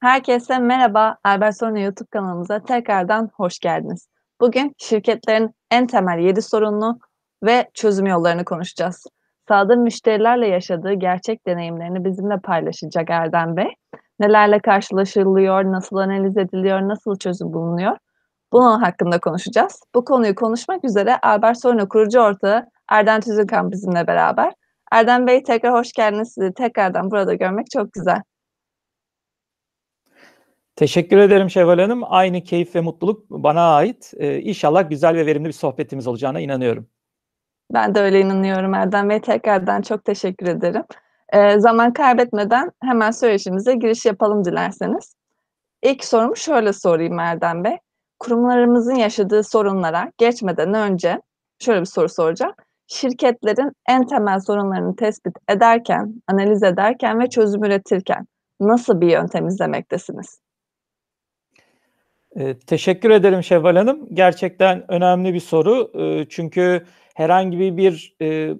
Herkese merhaba. Albert Sorunu YouTube kanalımıza tekrardan hoş geldiniz. Bugün şirketlerin en temel 7 sorununu ve çözüm yollarını konuşacağız. Sahada müşterilerle yaşadığı gerçek deneyimlerini bizimle paylaşacak Erdem Bey. Nelerle karşılaşılıyor, nasıl analiz ediliyor, nasıl çözüm bulunuyor? Bunun hakkında konuşacağız. Bu konuyu konuşmak üzere Albert Sorunu kurucu ortağı Erdem Tüzünkan bizimle beraber. Erdem Bey tekrar hoş geldiniz. Sizi tekrardan burada görmek çok güzel. Teşekkür ederim Şevval Hanım. Aynı keyif ve mutluluk bana ait. Ee, inşallah güzel ve verimli bir sohbetimiz olacağına inanıyorum. Ben de öyle inanıyorum Erdem Bey. Tekrardan çok teşekkür ederim. Ee, zaman kaybetmeden hemen söyleşimize giriş yapalım dilerseniz. İlk sorumu şöyle sorayım Erdem Bey. Kurumlarımızın yaşadığı sorunlara geçmeden önce şöyle bir soru soracağım. Şirketlerin en temel sorunlarını tespit ederken, analiz ederken ve çözüm üretirken nasıl bir yöntem izlemektesiniz? Ee, teşekkür ederim Şevval Hanım. Gerçekten önemli bir soru. Ee, çünkü herhangi bir e,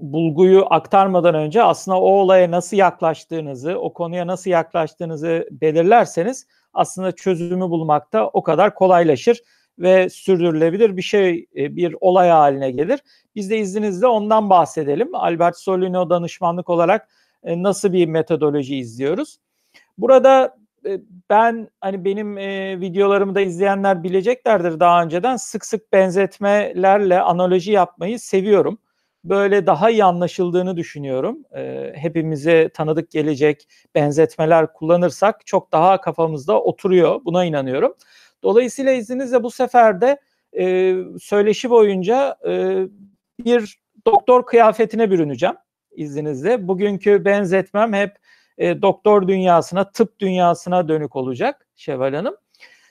bulguyu aktarmadan önce aslında o olaya nasıl yaklaştığınızı, o konuya nasıl yaklaştığınızı belirlerseniz aslında çözümü bulmakta o kadar kolaylaşır ve sürdürülebilir bir şey, e, bir olay haline gelir. Biz de izninizle ondan bahsedelim. Albert Solino danışmanlık olarak e, nasıl bir metodoloji izliyoruz? Burada ben hani benim e, videolarımı da izleyenler bileceklerdir daha önceden sık sık benzetmelerle analoji yapmayı seviyorum. Böyle daha iyi anlaşıldığını düşünüyorum. E, hepimize tanıdık gelecek benzetmeler kullanırsak çok daha kafamızda oturuyor. Buna inanıyorum. Dolayısıyla izninizle bu sefer de e, söyleşi boyunca e, bir doktor kıyafetine bürüneceğim izninizle. Bugünkü benzetmem hep e, doktor dünyasına, tıp dünyasına dönük olacak Şevval Hanım.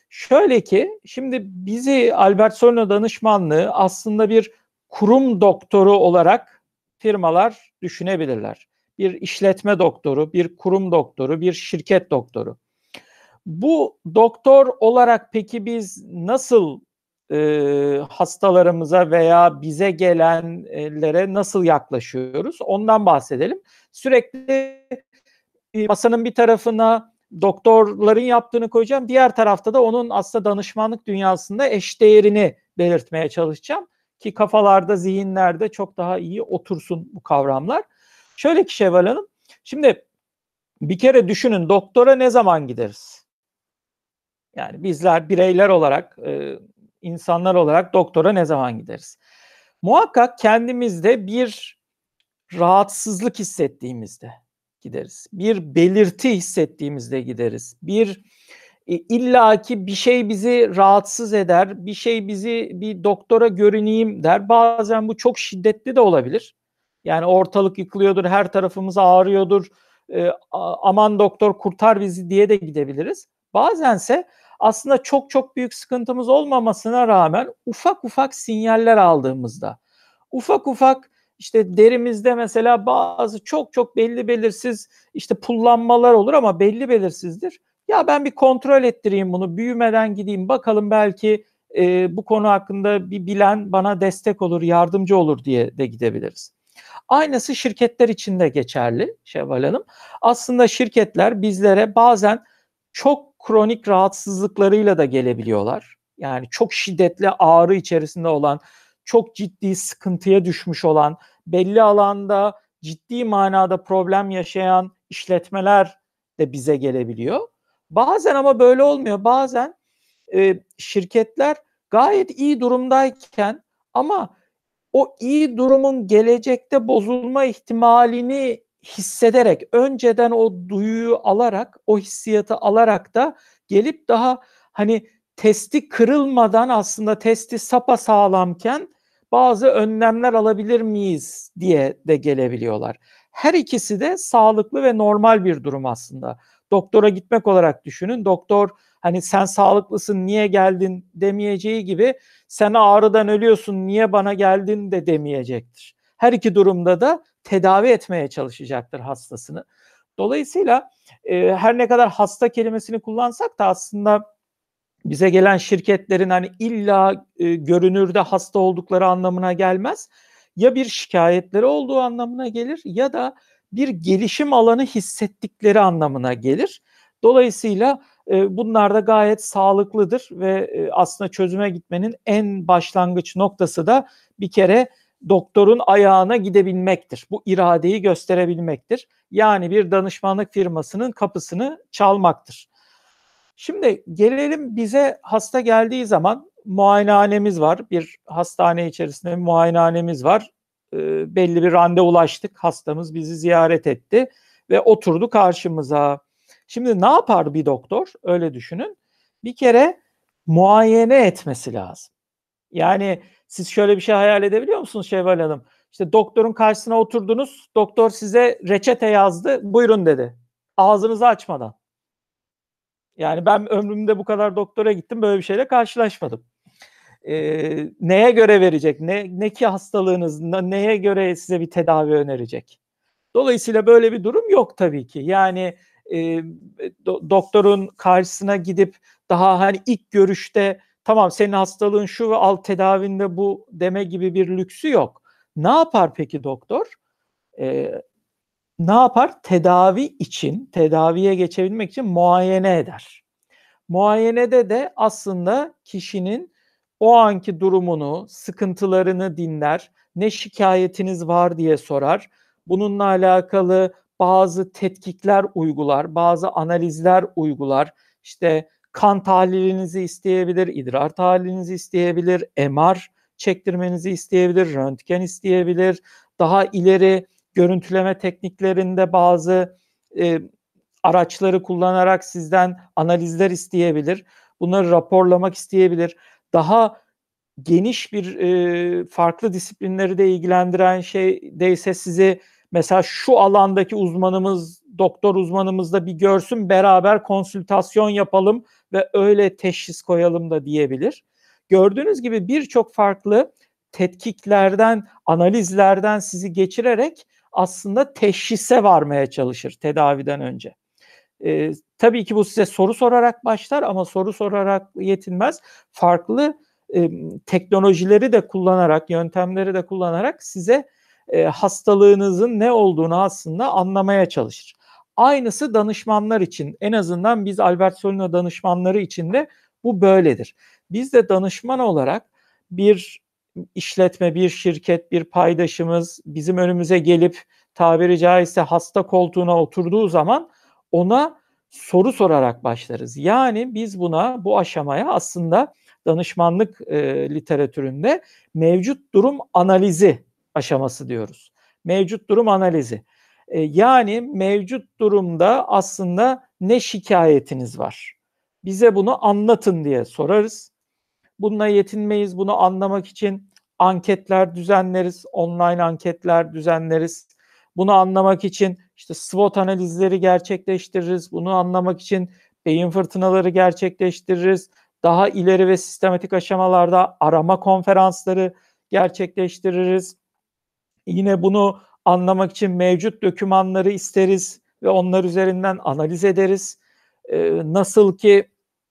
Şöyle ki şimdi bizi Albert Solino danışmanlığı aslında bir kurum doktoru olarak firmalar düşünebilirler. Bir işletme doktoru, bir kurum doktoru, bir şirket doktoru. Bu doktor olarak peki biz nasıl e, hastalarımıza veya bize gelenlere nasıl yaklaşıyoruz? Ondan bahsedelim. Sürekli masanın bir tarafına doktorların yaptığını koyacağım. Diğer tarafta da onun aslında danışmanlık dünyasında eş değerini belirtmeye çalışacağım ki kafalarda, zihinlerde çok daha iyi otursun bu kavramlar. Şöyle ki Şevval Hanım, şimdi bir kere düşünün doktora ne zaman gideriz? Yani bizler bireyler olarak, e, insanlar olarak doktora ne zaman gideriz? Muhakkak kendimizde bir rahatsızlık hissettiğimizde, gideriz. Bir belirti hissettiğimizde gideriz. Bir e, illaki bir şey bizi rahatsız eder, bir şey bizi bir doktora görüneyim der. Bazen bu çok şiddetli de olabilir. Yani ortalık yıkılıyordur, her tarafımız ağrıyordur. E, aman doktor kurtar bizi diye de gidebiliriz. Bazense aslında çok çok büyük sıkıntımız olmamasına rağmen ufak ufak sinyaller aldığımızda, ufak ufak işte derimizde mesela bazı çok çok belli belirsiz işte pullanmalar olur ama belli belirsizdir. Ya ben bir kontrol ettireyim bunu büyümeden gideyim bakalım belki e, bu konu hakkında bir bilen bana destek olur yardımcı olur diye de gidebiliriz. Aynısı şirketler için de geçerli Şevval Hanım. Aslında şirketler bizlere bazen çok kronik rahatsızlıklarıyla da gelebiliyorlar. Yani çok şiddetli ağrı içerisinde olan çok ciddi sıkıntıya düşmüş olan, belli alanda ciddi manada problem yaşayan işletmeler de bize gelebiliyor. Bazen ama böyle olmuyor. Bazen e, şirketler gayet iyi durumdayken ama o iyi durumun gelecekte bozulma ihtimalini hissederek, önceden o duyuyu alarak, o hissiyatı alarak da gelip daha hani testi kırılmadan aslında testi sapa sağlamken bazı önlemler alabilir miyiz diye de gelebiliyorlar. Her ikisi de sağlıklı ve normal bir durum aslında. Doktora gitmek olarak düşünün. Doktor hani sen sağlıklısın niye geldin demeyeceği gibi sen ağrıdan ölüyorsun niye bana geldin de demeyecektir. Her iki durumda da tedavi etmeye çalışacaktır hastasını. Dolayısıyla e, her ne kadar hasta kelimesini kullansak da aslında bize gelen şirketlerin hani illa e, görünürde hasta oldukları anlamına gelmez. Ya bir şikayetleri olduğu anlamına gelir ya da bir gelişim alanı hissettikleri anlamına gelir. Dolayısıyla e, bunlar da gayet sağlıklıdır ve e, aslında çözüme gitmenin en başlangıç noktası da bir kere doktorun ayağına gidebilmektir. Bu iradeyi gösterebilmektir. Yani bir danışmanlık firmasının kapısını çalmaktır. Şimdi gelelim bize hasta geldiği zaman muayenehanemiz var. Bir hastane içerisinde muayenehanemiz var. E, belli bir randevulaştık. Hastamız bizi ziyaret etti ve oturdu karşımıza. Şimdi ne yapar bir doktor? Öyle düşünün. Bir kere muayene etmesi lazım. Yani siz şöyle bir şey hayal edebiliyor musunuz Şevval Hanım? İşte doktorun karşısına oturdunuz. Doktor size reçete yazdı. Buyurun dedi. Ağzınızı açmadan. Yani ben ömrümde bu kadar doktora gittim. Böyle bir şeyle karşılaşmadım. Ee, neye göre verecek? Ne, ne ki hastalığınız? Neye göre size bir tedavi önerecek? Dolayısıyla böyle bir durum yok tabii ki. Yani e, do, doktorun karşısına gidip daha hani ilk görüşte tamam senin hastalığın şu ve al tedavinde bu deme gibi bir lüksü yok. Ne yapar peki doktor? E, ne yapar? Tedavi için, tedaviye geçebilmek için muayene eder. Muayenede de aslında kişinin o anki durumunu, sıkıntılarını dinler, ne şikayetiniz var diye sorar. Bununla alakalı bazı tetkikler uygular, bazı analizler uygular. İşte kan tahlilinizi isteyebilir, idrar tahlilinizi isteyebilir, MR çektirmenizi isteyebilir, röntgen isteyebilir. Daha ileri görüntüleme tekniklerinde bazı e, araçları kullanarak sizden analizler isteyebilir. Bunları raporlamak isteyebilir. Daha geniş bir e, farklı disiplinleri de ilgilendiren şeydeyse sizi mesela şu alandaki uzmanımız, doktor uzmanımız da bir görsün beraber konsültasyon yapalım ve öyle teşhis koyalım da diyebilir. Gördüğünüz gibi birçok farklı tetkiklerden, analizlerden sizi geçirerek aslında teşhise varmaya çalışır tedaviden önce. Ee, tabii ki bu size soru sorarak başlar ama soru sorarak yetinmez. Farklı e, teknolojileri de kullanarak, yöntemleri de kullanarak size e, hastalığınızın ne olduğunu aslında anlamaya çalışır. Aynısı danışmanlar için en azından biz Albert Solino danışmanları için de bu böyledir. Biz de danışman olarak bir işletme, bir şirket, bir paydaşımız bizim önümüze gelip tabiri caizse hasta koltuğuna oturduğu zaman ona soru sorarak başlarız. Yani biz buna bu aşamaya aslında danışmanlık e, literatüründe mevcut durum analizi aşaması diyoruz. Mevcut durum analizi. E, yani mevcut durumda aslında ne şikayetiniz var? Bize bunu anlatın diye sorarız. Bununla yetinmeyiz. Bunu anlamak için anketler düzenleriz, online anketler düzenleriz. Bunu anlamak için işte SWOT analizleri gerçekleştiririz. Bunu anlamak için beyin fırtınaları gerçekleştiririz. Daha ileri ve sistematik aşamalarda arama konferansları gerçekleştiririz. Yine bunu anlamak için mevcut dokümanları isteriz ve onlar üzerinden analiz ederiz. Ee, nasıl ki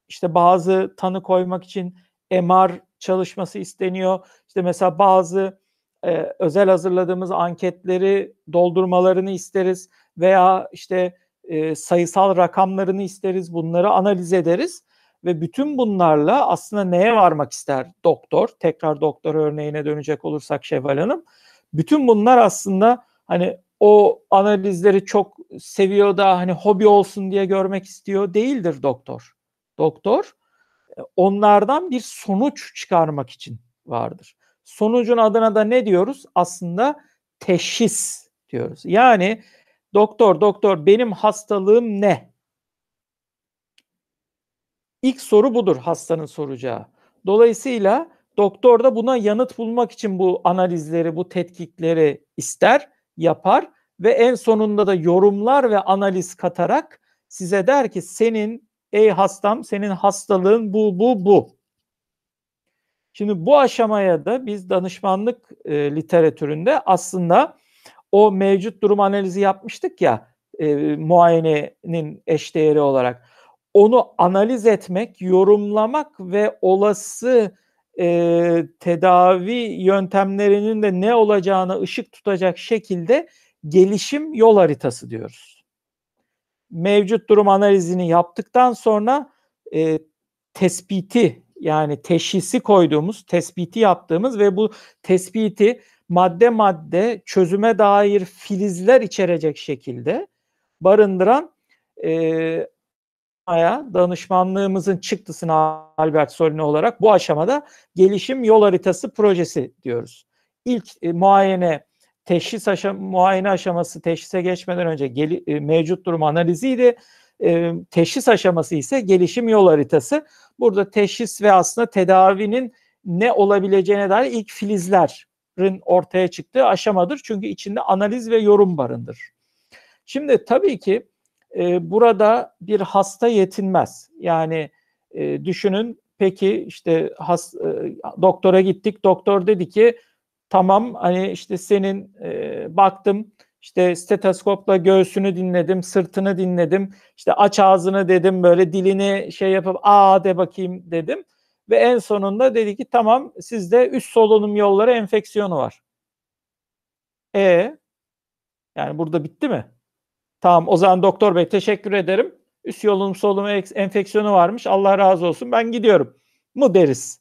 işte bazı tanı koymak için MR çalışması isteniyor. İşte mesela bazı e, özel hazırladığımız anketleri doldurmalarını isteriz veya işte e, sayısal rakamlarını isteriz. Bunları analiz ederiz ve bütün bunlarla aslında neye varmak ister doktor? Tekrar doktor örneğine dönecek olursak Şevval Hanım. Bütün bunlar aslında hani o analizleri çok seviyor da hani hobi olsun diye görmek istiyor değildir doktor. Doktor onlardan bir sonuç çıkarmak için vardır. Sonucun adına da ne diyoruz? Aslında teşhis diyoruz. Yani doktor doktor benim hastalığım ne? İlk soru budur hastanın soracağı. Dolayısıyla doktor da buna yanıt bulmak için bu analizleri, bu tetkikleri ister, yapar ve en sonunda da yorumlar ve analiz katarak size der ki senin ey hastam senin hastalığın bu bu bu. Şimdi bu aşamaya da biz danışmanlık e, literatüründe aslında o mevcut durum analizi yapmıştık ya e, muayenenin eşdeğeri olarak. Onu analiz etmek, yorumlamak ve olası e, tedavi yöntemlerinin de ne olacağına ışık tutacak şekilde gelişim yol haritası diyoruz. Mevcut durum analizini yaptıktan sonra e, tespiti yani teşhisi koyduğumuz, tespiti yaptığımız ve bu tespiti madde madde çözüme dair filizler içerecek şekilde barındıran e, danışmanlığımızın çıktısını Albert Solini olarak bu aşamada gelişim yol haritası projesi diyoruz. İlk e, muayene teşhis aşam muayene aşaması teşhise geçmeden önce geli, e, mevcut durum analiziydi. E, teşhis aşaması ise gelişim yol haritası. Burada teşhis ve aslında tedavinin ne olabileceğine dair ilk filizlerin ortaya çıktığı aşamadır. Çünkü içinde analiz ve yorum barındır. Şimdi tabii ki e, burada bir hasta yetinmez. Yani e, düşünün peki işte has, e, doktora gittik. Doktor dedi ki tamam hani işte senin e, baktım işte stetoskopla göğsünü dinledim, sırtını dinledim. İşte aç ağzını dedim böyle dilini şey yapıp aa de bakayım dedim. Ve en sonunda dedi ki tamam sizde üst solunum yolları enfeksiyonu var. E yani burada bitti mi? Tamam o zaman doktor bey teşekkür ederim. Üst solunum solunum enfeksiyonu varmış. Allah razı olsun ben gidiyorum. Mu deriz?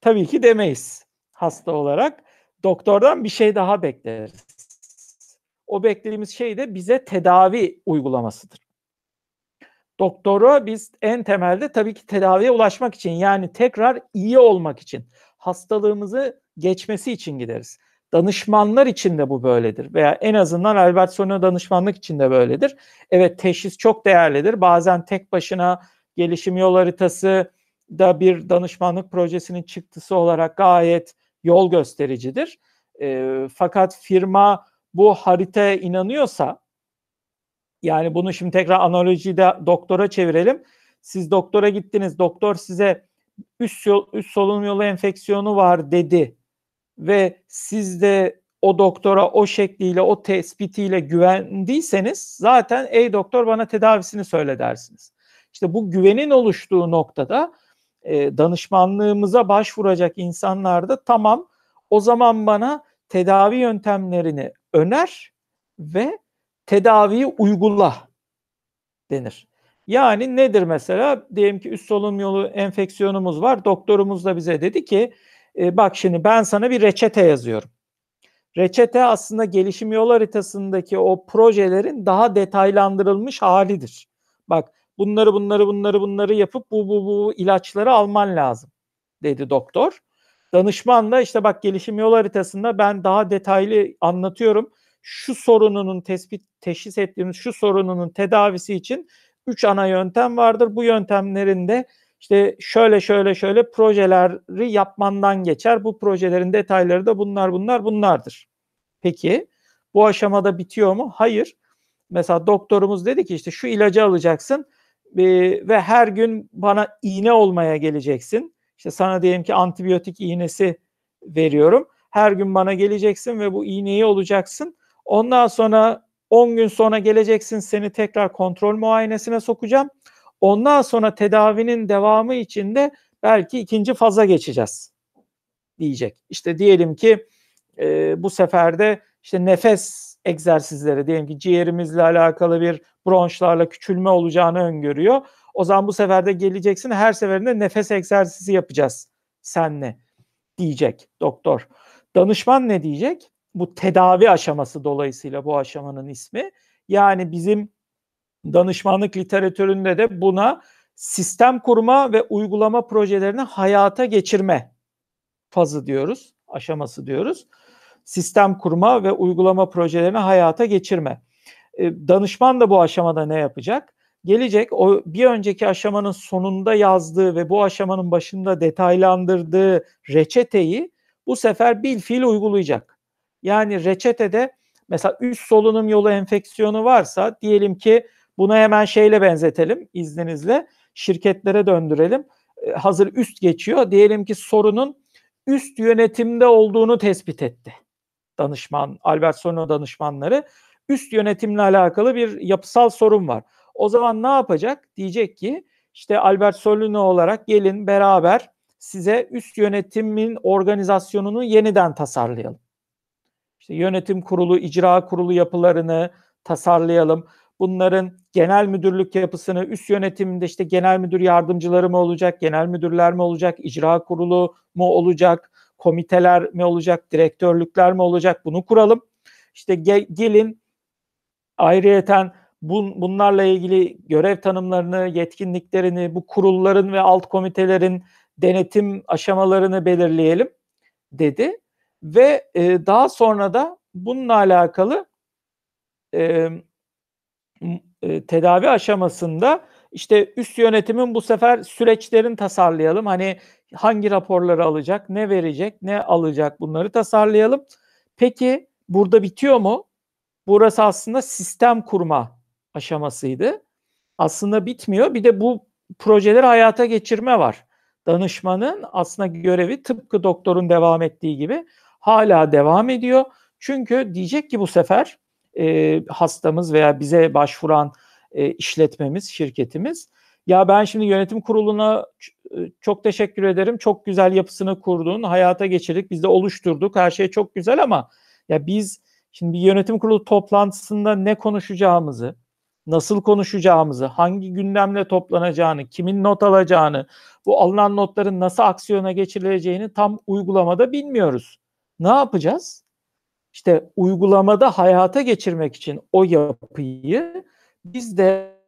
Tabii ki demeyiz hasta olarak. Doktordan bir şey daha bekleriz o beklediğimiz şey de bize tedavi uygulamasıdır. Doktora biz en temelde tabii ki tedaviye ulaşmak için yani tekrar iyi olmak için hastalığımızı geçmesi için gideriz. Danışmanlar için de bu böyledir veya en azından Albert Sonio danışmanlık için de böyledir. Evet teşhis çok değerlidir. Bazen tek başına gelişim yol haritası da bir danışmanlık projesinin çıktısı olarak gayet yol göstericidir. E, fakat firma bu haritaya inanıyorsa yani bunu şimdi tekrar analojide doktora çevirelim. Siz doktora gittiniz. Doktor size üst, yol, üst solunum yolu enfeksiyonu var dedi ve siz de o doktora o şekliyle o tespitiyle güvendiyseniz zaten ey doktor bana tedavisini söyle dersiniz. İşte bu güvenin oluştuğu noktada e, danışmanlığımıza başvuracak insanlar da tamam o zaman bana tedavi yöntemlerini öner ve tedaviyi uygula denir. Yani nedir mesela? Diyelim ki üst solunum yolu enfeksiyonumuz var. Doktorumuz da bize dedi ki e, bak şimdi ben sana bir reçete yazıyorum. Reçete aslında gelişim yol haritasındaki o projelerin daha detaylandırılmış halidir. Bak bunları bunları bunları bunları yapıp bu bu bu ilaçları alman lazım dedi doktor. Danışman da işte bak gelişim yol haritasında ben daha detaylı anlatıyorum. Şu sorununun tespit teşhis ettiğimiz şu sorununun tedavisi için üç ana yöntem vardır. Bu yöntemlerinde işte şöyle şöyle şöyle projeleri yapmandan geçer. Bu projelerin detayları da bunlar bunlar bunlardır. Peki bu aşamada bitiyor mu? Hayır. Mesela doktorumuz dedi ki işte şu ilacı alacaksın ve her gün bana iğne olmaya geleceksin işte sana diyelim ki antibiyotik iğnesi veriyorum. Her gün bana geleceksin ve bu iğneyi olacaksın. Ondan sonra 10 gün sonra geleceksin seni tekrar kontrol muayenesine sokacağım. Ondan sonra tedavinin devamı için de belki ikinci faza geçeceğiz diyecek. İşte diyelim ki e, bu sefer de işte nefes egzersizleri diyelim ki ciğerimizle alakalı bir bronşlarla küçülme olacağını öngörüyor. O zaman bu sefer de geleceksin her seferinde nefes egzersizi yapacağız senle diyecek doktor. Danışman ne diyecek? Bu tedavi aşaması dolayısıyla bu aşamanın ismi. Yani bizim danışmanlık literatüründe de buna sistem kurma ve uygulama projelerini hayata geçirme fazı diyoruz, aşaması diyoruz. Sistem kurma ve uygulama projelerini hayata geçirme. Danışman da bu aşamada ne yapacak? gelecek o bir önceki aşamanın sonunda yazdığı ve bu aşamanın başında detaylandırdığı reçeteyi bu sefer bil fiil uygulayacak. Yani reçetede mesela üst solunum yolu enfeksiyonu varsa diyelim ki bunu hemen şeyle benzetelim izninizle şirketlere döndürelim. Ee, hazır üst geçiyor. Diyelim ki sorunun üst yönetimde olduğunu tespit etti. Danışman, Albert Sono danışmanları üst yönetimle alakalı bir yapısal sorun var. O zaman ne yapacak? Diyecek ki işte Albert Solino olarak gelin beraber size üst yönetimin organizasyonunu yeniden tasarlayalım. İşte yönetim kurulu, icra kurulu yapılarını tasarlayalım. bunların genel müdürlük yapısını, üst yönetiminde işte genel müdür yardımcıları mı olacak, genel müdürler mi olacak, icra kurulu mu olacak, komiteler mi olacak, direktörlükler mi olacak bunu kuralım. İşte ge- gelin ayrıyeten bun, bunlarla ilgili görev tanımlarını, yetkinliklerini, bu kurulların ve alt komitelerin denetim aşamalarını belirleyelim dedi ve e, daha sonra da bununla alakalı e, e, tedavi aşamasında işte üst yönetimin bu sefer süreçlerini tasarlayalım. Hani hangi raporları alacak, ne verecek, ne alacak bunları tasarlayalım. Peki burada bitiyor mu? Burası aslında sistem kurma aşamasıydı. Aslında bitmiyor. Bir de bu projeleri hayata geçirme var. Danışmanın aslında görevi tıpkı doktorun devam ettiği gibi hala devam ediyor. Çünkü diyecek ki bu sefer e, hastamız veya bize başvuran e, işletmemiz, şirketimiz ya ben şimdi yönetim kuruluna çok teşekkür ederim. Çok güzel yapısını kurdun, hayata geçirdik, biz de oluşturduk. Her şey çok güzel ama ya biz şimdi bir yönetim kurulu toplantısında ne konuşacağımızı, nasıl konuşacağımızı, hangi gündemle toplanacağını, kimin not alacağını, bu alınan notların nasıl aksiyona geçirileceğini tam uygulamada bilmiyoruz. Ne yapacağız? İşte uygulamada hayata geçirmek için o yapıyı biz de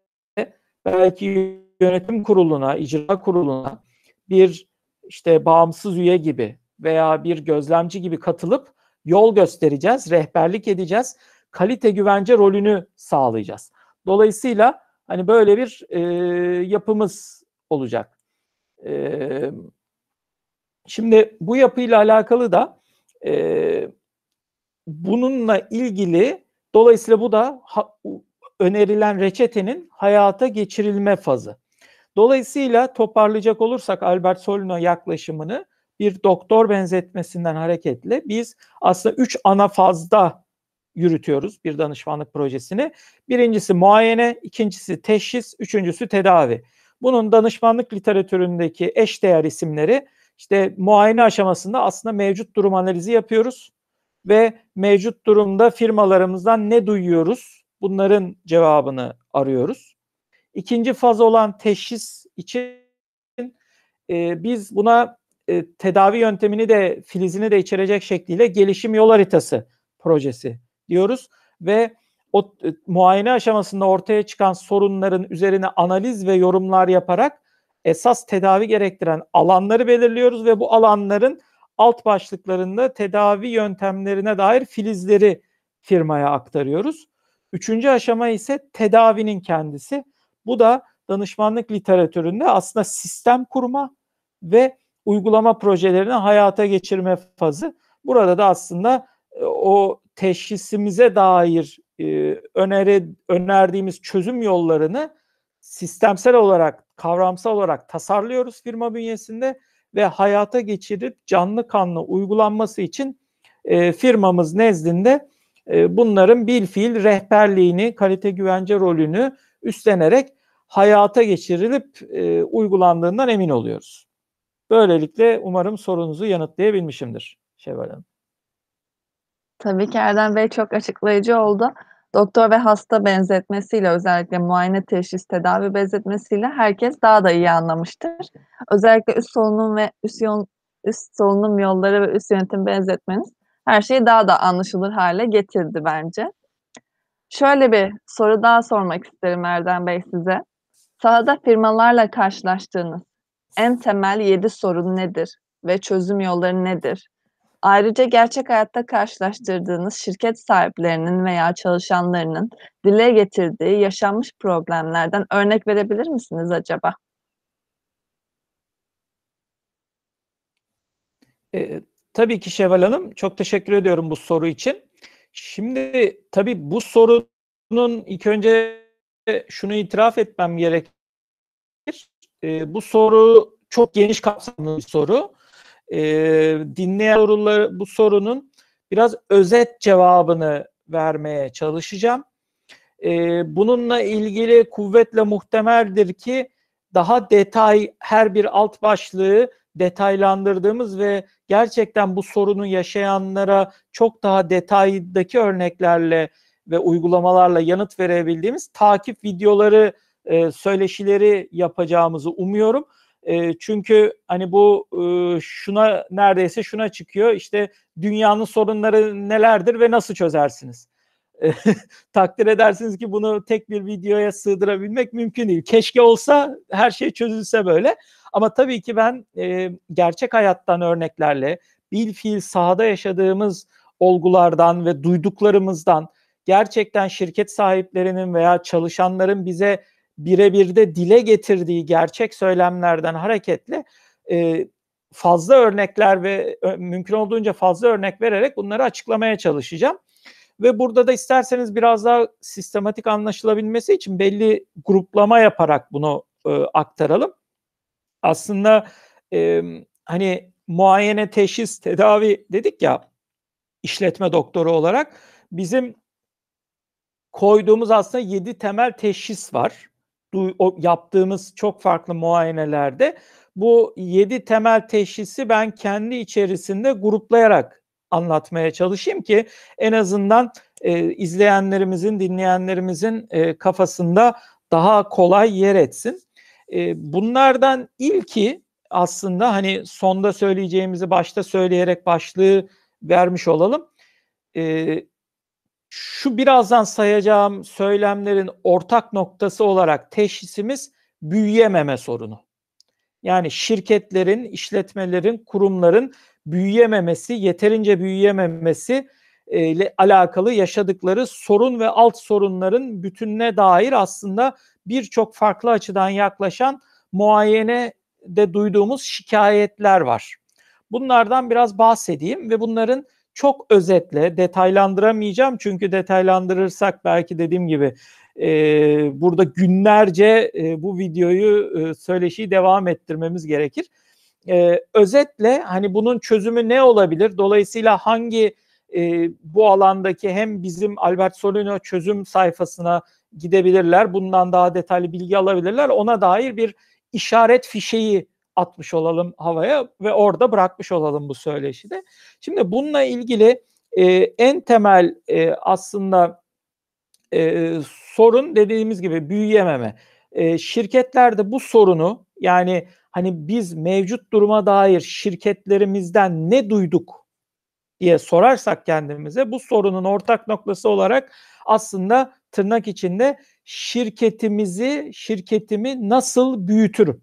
belki yönetim kuruluna, icra kuruluna bir işte bağımsız üye gibi veya bir gözlemci gibi katılıp yol göstereceğiz, rehberlik edeceğiz, kalite güvence rolünü sağlayacağız. Dolayısıyla hani böyle bir e, yapımız olacak. E, şimdi bu yapıyla alakalı da e, bununla ilgili dolayısıyla bu da ha, önerilen reçetenin hayata geçirilme fazı. Dolayısıyla toparlayacak olursak Albert Solino yaklaşımını bir doktor benzetmesinden hareketle biz aslında üç ana fazda yürütüyoruz bir danışmanlık projesini. Birincisi muayene, ikincisi teşhis, üçüncüsü tedavi. Bunun danışmanlık literatüründeki eşdeğer isimleri işte muayene aşamasında aslında mevcut durum analizi yapıyoruz ve mevcut durumda firmalarımızdan ne duyuyoruz? Bunların cevabını arıyoruz. İkinci faz olan teşhis için e, biz buna e, tedavi yöntemini de filizini de içerecek şekliyle gelişim yol haritası projesi diyoruz ve o e, muayene aşamasında ortaya çıkan sorunların üzerine analiz ve yorumlar yaparak esas tedavi gerektiren alanları belirliyoruz ve bu alanların alt başlıklarında tedavi yöntemlerine dair filizleri firmaya aktarıyoruz. Üçüncü aşama ise tedavinin kendisi. Bu da danışmanlık literatüründe aslında sistem kurma ve uygulama projelerini hayata geçirme fazı. Burada da aslında e, o teşhisimize dair e, öneri, önerdiğimiz çözüm yollarını sistemsel olarak, kavramsal olarak tasarlıyoruz firma bünyesinde ve hayata geçirip canlı kanlı uygulanması için e, firmamız nezdinde e, bunların bir fiil rehberliğini, kalite güvence rolünü üstlenerek hayata geçirilip e, uygulandığından emin oluyoruz. Böylelikle umarım sorunuzu yanıtlayabilmişimdir Şevval Hanım. Tabii ki Erdem Bey çok açıklayıcı oldu. Doktor ve hasta benzetmesiyle özellikle muayene teşhis tedavi benzetmesiyle herkes daha da iyi anlamıştır. Özellikle üst solunum ve üst, yol, üst solunum yolları ve üst yönetim benzetmeniz her şeyi daha da anlaşılır hale getirdi bence. Şöyle bir soru daha sormak isterim Erdem Bey size. Sahada firmalarla karşılaştığınız en temel 7 sorun nedir ve çözüm yolları nedir? Ayrıca gerçek hayatta karşılaştırdığınız şirket sahiplerinin veya çalışanlarının dile getirdiği yaşanmış problemlerden örnek verebilir misiniz acaba? E, tabii ki Şevval Hanım. Çok teşekkür ediyorum bu soru için. Şimdi tabii bu sorunun ilk önce şunu itiraf etmem gerekir. E, bu soru çok geniş kapsamlı bir soru e, dinleyen soruları bu sorunun biraz özet cevabını vermeye çalışacağım. E, bununla ilgili kuvvetle muhtemeldir ki daha detay her bir alt başlığı detaylandırdığımız ve gerçekten bu sorunu yaşayanlara çok daha detaydaki örneklerle ve uygulamalarla yanıt verebildiğimiz takip videoları, e, söyleşileri yapacağımızı umuyorum. E, çünkü hani bu e, şuna neredeyse şuna çıkıyor. İşte dünyanın sorunları nelerdir ve nasıl çözersiniz? takdir edersiniz ki bunu tek bir videoya sığdırabilmek mümkün değil. Keşke olsa her şey çözülse böyle. Ama tabii ki ben e, gerçek hayattan örneklerle, bil fiil sahada yaşadığımız olgulardan ve duyduklarımızdan gerçekten şirket sahiplerinin veya çalışanların bize birebir de dile getirdiği gerçek söylemlerden hareketle e, fazla örnekler ve mümkün olduğunca fazla örnek vererek bunları açıklamaya çalışacağım. Ve burada da isterseniz biraz daha sistematik anlaşılabilmesi için belli gruplama yaparak bunu e, aktaralım. Aslında e, hani muayene, teşhis, tedavi dedik ya işletme doktoru olarak bizim koyduğumuz aslında yedi temel teşhis var. Du, o, yaptığımız çok farklı muayenelerde bu yedi temel teşhisi ben kendi içerisinde gruplayarak anlatmaya çalışayım ki en azından e, izleyenlerimizin, dinleyenlerimizin e, kafasında daha kolay yer etsin. E, bunlardan ilki aslında hani sonda söyleyeceğimizi başta söyleyerek başlığı vermiş olalım. E, şu birazdan sayacağım söylemlerin ortak noktası olarak teşhisimiz büyüyememe sorunu. Yani şirketlerin, işletmelerin, kurumların büyüyememesi, yeterince büyüyememesi ile alakalı yaşadıkları sorun ve alt sorunların bütününe dair aslında birçok farklı açıdan yaklaşan muayene de duyduğumuz şikayetler var. Bunlardan biraz bahsedeyim ve bunların çok özetle detaylandıramayacağım çünkü detaylandırırsak belki dediğim gibi e, burada günlerce e, bu videoyu e, söyleşiyi devam ettirmemiz gerekir. E, özetle hani bunun çözümü ne olabilir? Dolayısıyla hangi e, bu alandaki hem bizim Albert Solino çözüm sayfasına gidebilirler. Bundan daha detaylı bilgi alabilirler. Ona dair bir işaret fişeği atmış olalım havaya ve orada bırakmış olalım bu söyleşide. Şimdi bununla ilgili e, en temel e, aslında e, sorun dediğimiz gibi büyüyememe. E, şirketlerde bu sorunu yani hani biz mevcut duruma dair şirketlerimizden ne duyduk diye sorarsak kendimize bu sorunun ortak noktası olarak aslında tırnak içinde şirketimizi, şirketimi nasıl büyütürüm?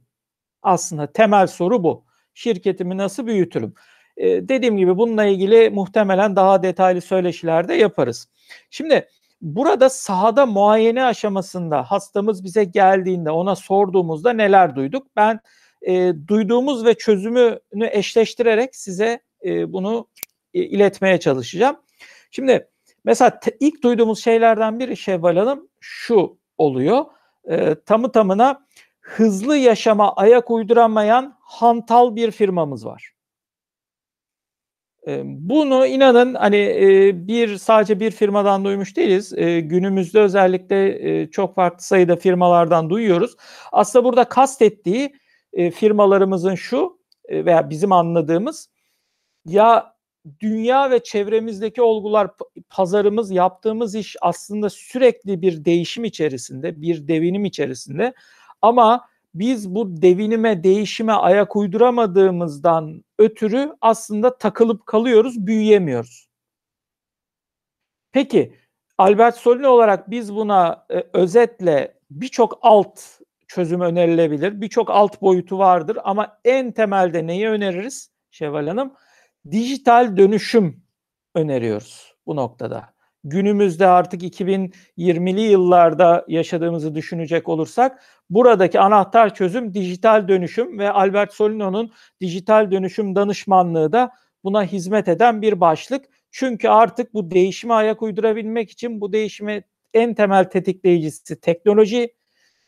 Aslında temel soru bu. Şirketimi nasıl büyütürüm? Ee, dediğim gibi bununla ilgili muhtemelen daha detaylı söyleşilerde yaparız. Şimdi burada sahada muayene aşamasında hastamız bize geldiğinde ona sorduğumuzda neler duyduk? Ben e, duyduğumuz ve çözümünü eşleştirerek size e, bunu e, iletmeye çalışacağım. Şimdi mesela te, ilk duyduğumuz şeylerden biri Şevval Hanım şu oluyor. E, tamı tamına hızlı yaşama ayak uyduramayan hantal bir firmamız var. E, bunu inanın hani e, bir sadece bir firmadan duymuş değiliz. E, günümüzde özellikle çok farklı sayıda firmalardan duyuyoruz. Aslında burada kastettiği firmalarımızın şu veya bizim anladığımız ya dünya ve çevremizdeki olgular, pazarımız, yaptığımız iş aslında sürekli bir değişim içerisinde, bir devinim içerisinde. Ama biz bu devinime, değişime ayak uyduramadığımızdan ötürü aslında takılıp kalıyoruz, büyüyemiyoruz. Peki Albert Solini olarak biz buna e, özetle birçok alt çözüm önerilebilir. Birçok alt boyutu vardır ama en temelde neyi öneririz Şevval Hanım? dijital dönüşüm öneriyoruz bu noktada. Günümüzde artık 2020'li yıllarda yaşadığımızı düşünecek olursak buradaki anahtar çözüm dijital dönüşüm ve Albert Solino'nun dijital dönüşüm danışmanlığı da buna hizmet eden bir başlık. Çünkü artık bu değişime ayak uydurabilmek için bu değişime en temel tetikleyicisi teknoloji,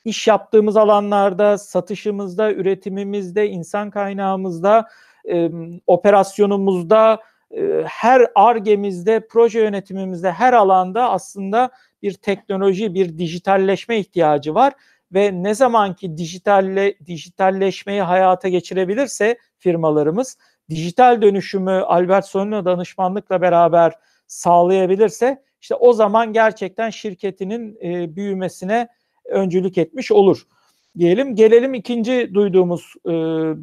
iş yaptığımız alanlarda, satışımızda, üretimimizde, insan kaynağımızda e, operasyonumuzda, e, her argemizde, proje yönetimimizde, her alanda aslında bir teknoloji, bir dijitalleşme ihtiyacı var. Ve ne zaman ki dijitalle, dijitalleşmeyi hayata geçirebilirse firmalarımız dijital dönüşümü Albert Solino danışmanlıkla beraber sağlayabilirse işte o zaman gerçekten şirketinin e, büyümesine öncülük etmiş olur diyelim. Gelelim ikinci duyduğumuz e,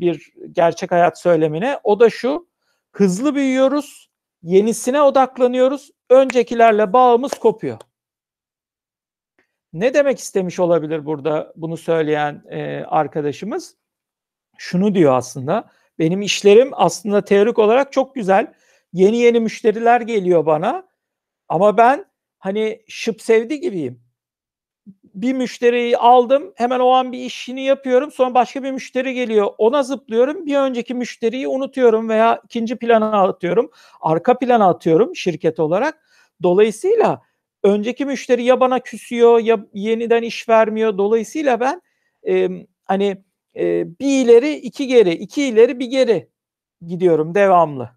bir gerçek hayat söylemine. O da şu. Hızlı büyüyoruz, yenisine odaklanıyoruz, öncekilerle bağımız kopuyor. Ne demek istemiş olabilir burada bunu söyleyen e, arkadaşımız? Şunu diyor aslında. Benim işlerim aslında teorik olarak çok güzel. Yeni yeni müşteriler geliyor bana. Ama ben hani şıp sevdi gibiyim bir müşteriyi aldım. Hemen o an bir işini yapıyorum. Sonra başka bir müşteri geliyor. Ona zıplıyorum. Bir önceki müşteriyi unutuyorum veya ikinci plana atıyorum. Arka plana atıyorum şirket olarak. Dolayısıyla önceki müşteri ya bana küsüyor ya yeniden iş vermiyor. Dolayısıyla ben e, hani e, bir ileri iki geri, iki ileri bir geri gidiyorum devamlı.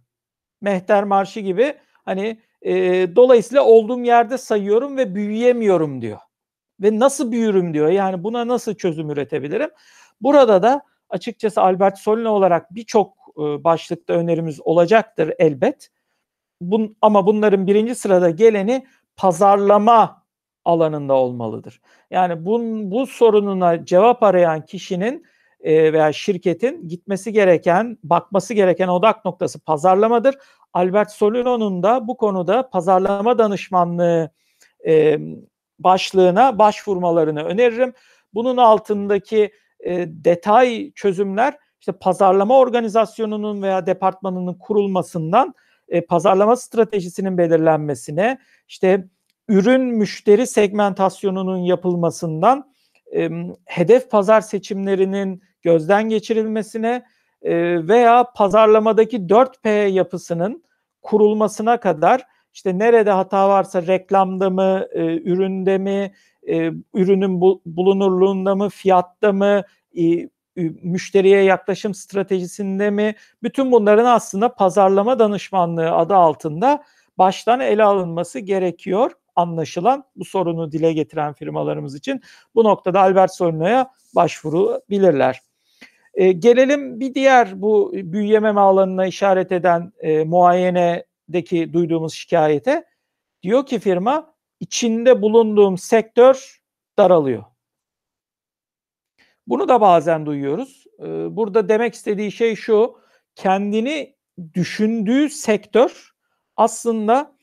Mehter Marşı gibi hani e, dolayısıyla olduğum yerde sayıyorum ve büyüyemiyorum diyor ve nasıl büyürüm diyor. Yani buna nasıl çözüm üretebilirim? Burada da açıkçası Albert Solina olarak birçok e, başlıkta önerimiz olacaktır elbet. Bun, ama bunların birinci sırada geleni pazarlama alanında olmalıdır. Yani bun, bu sorununa cevap arayan kişinin e, veya şirketin gitmesi gereken, bakması gereken odak noktası pazarlamadır. Albert Solina'nın da bu konuda pazarlama danışmanlığı e, başlığına başvurmalarını öneririm. Bunun altındaki e, detay çözümler işte pazarlama organizasyonunun veya departmanının kurulmasından e, pazarlama stratejisinin belirlenmesine, işte ürün müşteri segmentasyonunun yapılmasından e, hedef pazar seçimlerinin gözden geçirilmesine e, veya pazarlamadaki 4P yapısının kurulmasına kadar işte nerede hata varsa reklamda mı, e, üründe mi, e, ürünün bu, bulunurluğunda mı, fiyatta mı, e, müşteriye yaklaşım stratejisinde mi? Bütün bunların aslında pazarlama danışmanlığı adı altında baştan ele alınması gerekiyor anlaşılan bu sorunu dile getiren firmalarımız için bu noktada Albert Solina'ya başvurabilirler. E, gelelim bir diğer bu büyüyememe alanına işaret eden e, muayene deki duyduğumuz şikayete diyor ki firma içinde bulunduğum sektör daralıyor. Bunu da bazen duyuyoruz. Ee, burada demek istediği şey şu. Kendini düşündüğü sektör aslında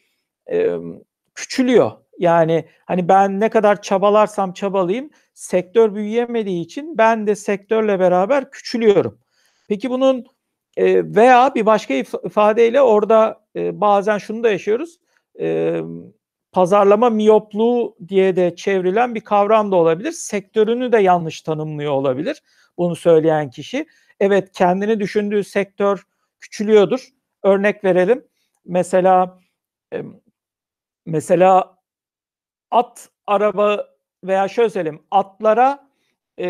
küçülüyor. Yani hani ben ne kadar çabalarsam çabalayayım sektör büyüyemediği için ben de sektörle beraber küçülüyorum. Peki bunun veya bir başka if- ifadeyle orada e, bazen şunu da yaşıyoruz. E, pazarlama miyopluğu diye de çevrilen bir kavram da olabilir. Sektörünü de yanlış tanımlıyor olabilir bunu söyleyen kişi. Evet kendini düşündüğü sektör küçülüyordur. Örnek verelim. Mesela e, mesela at araba veya şöyle söyleyeyim atlara e,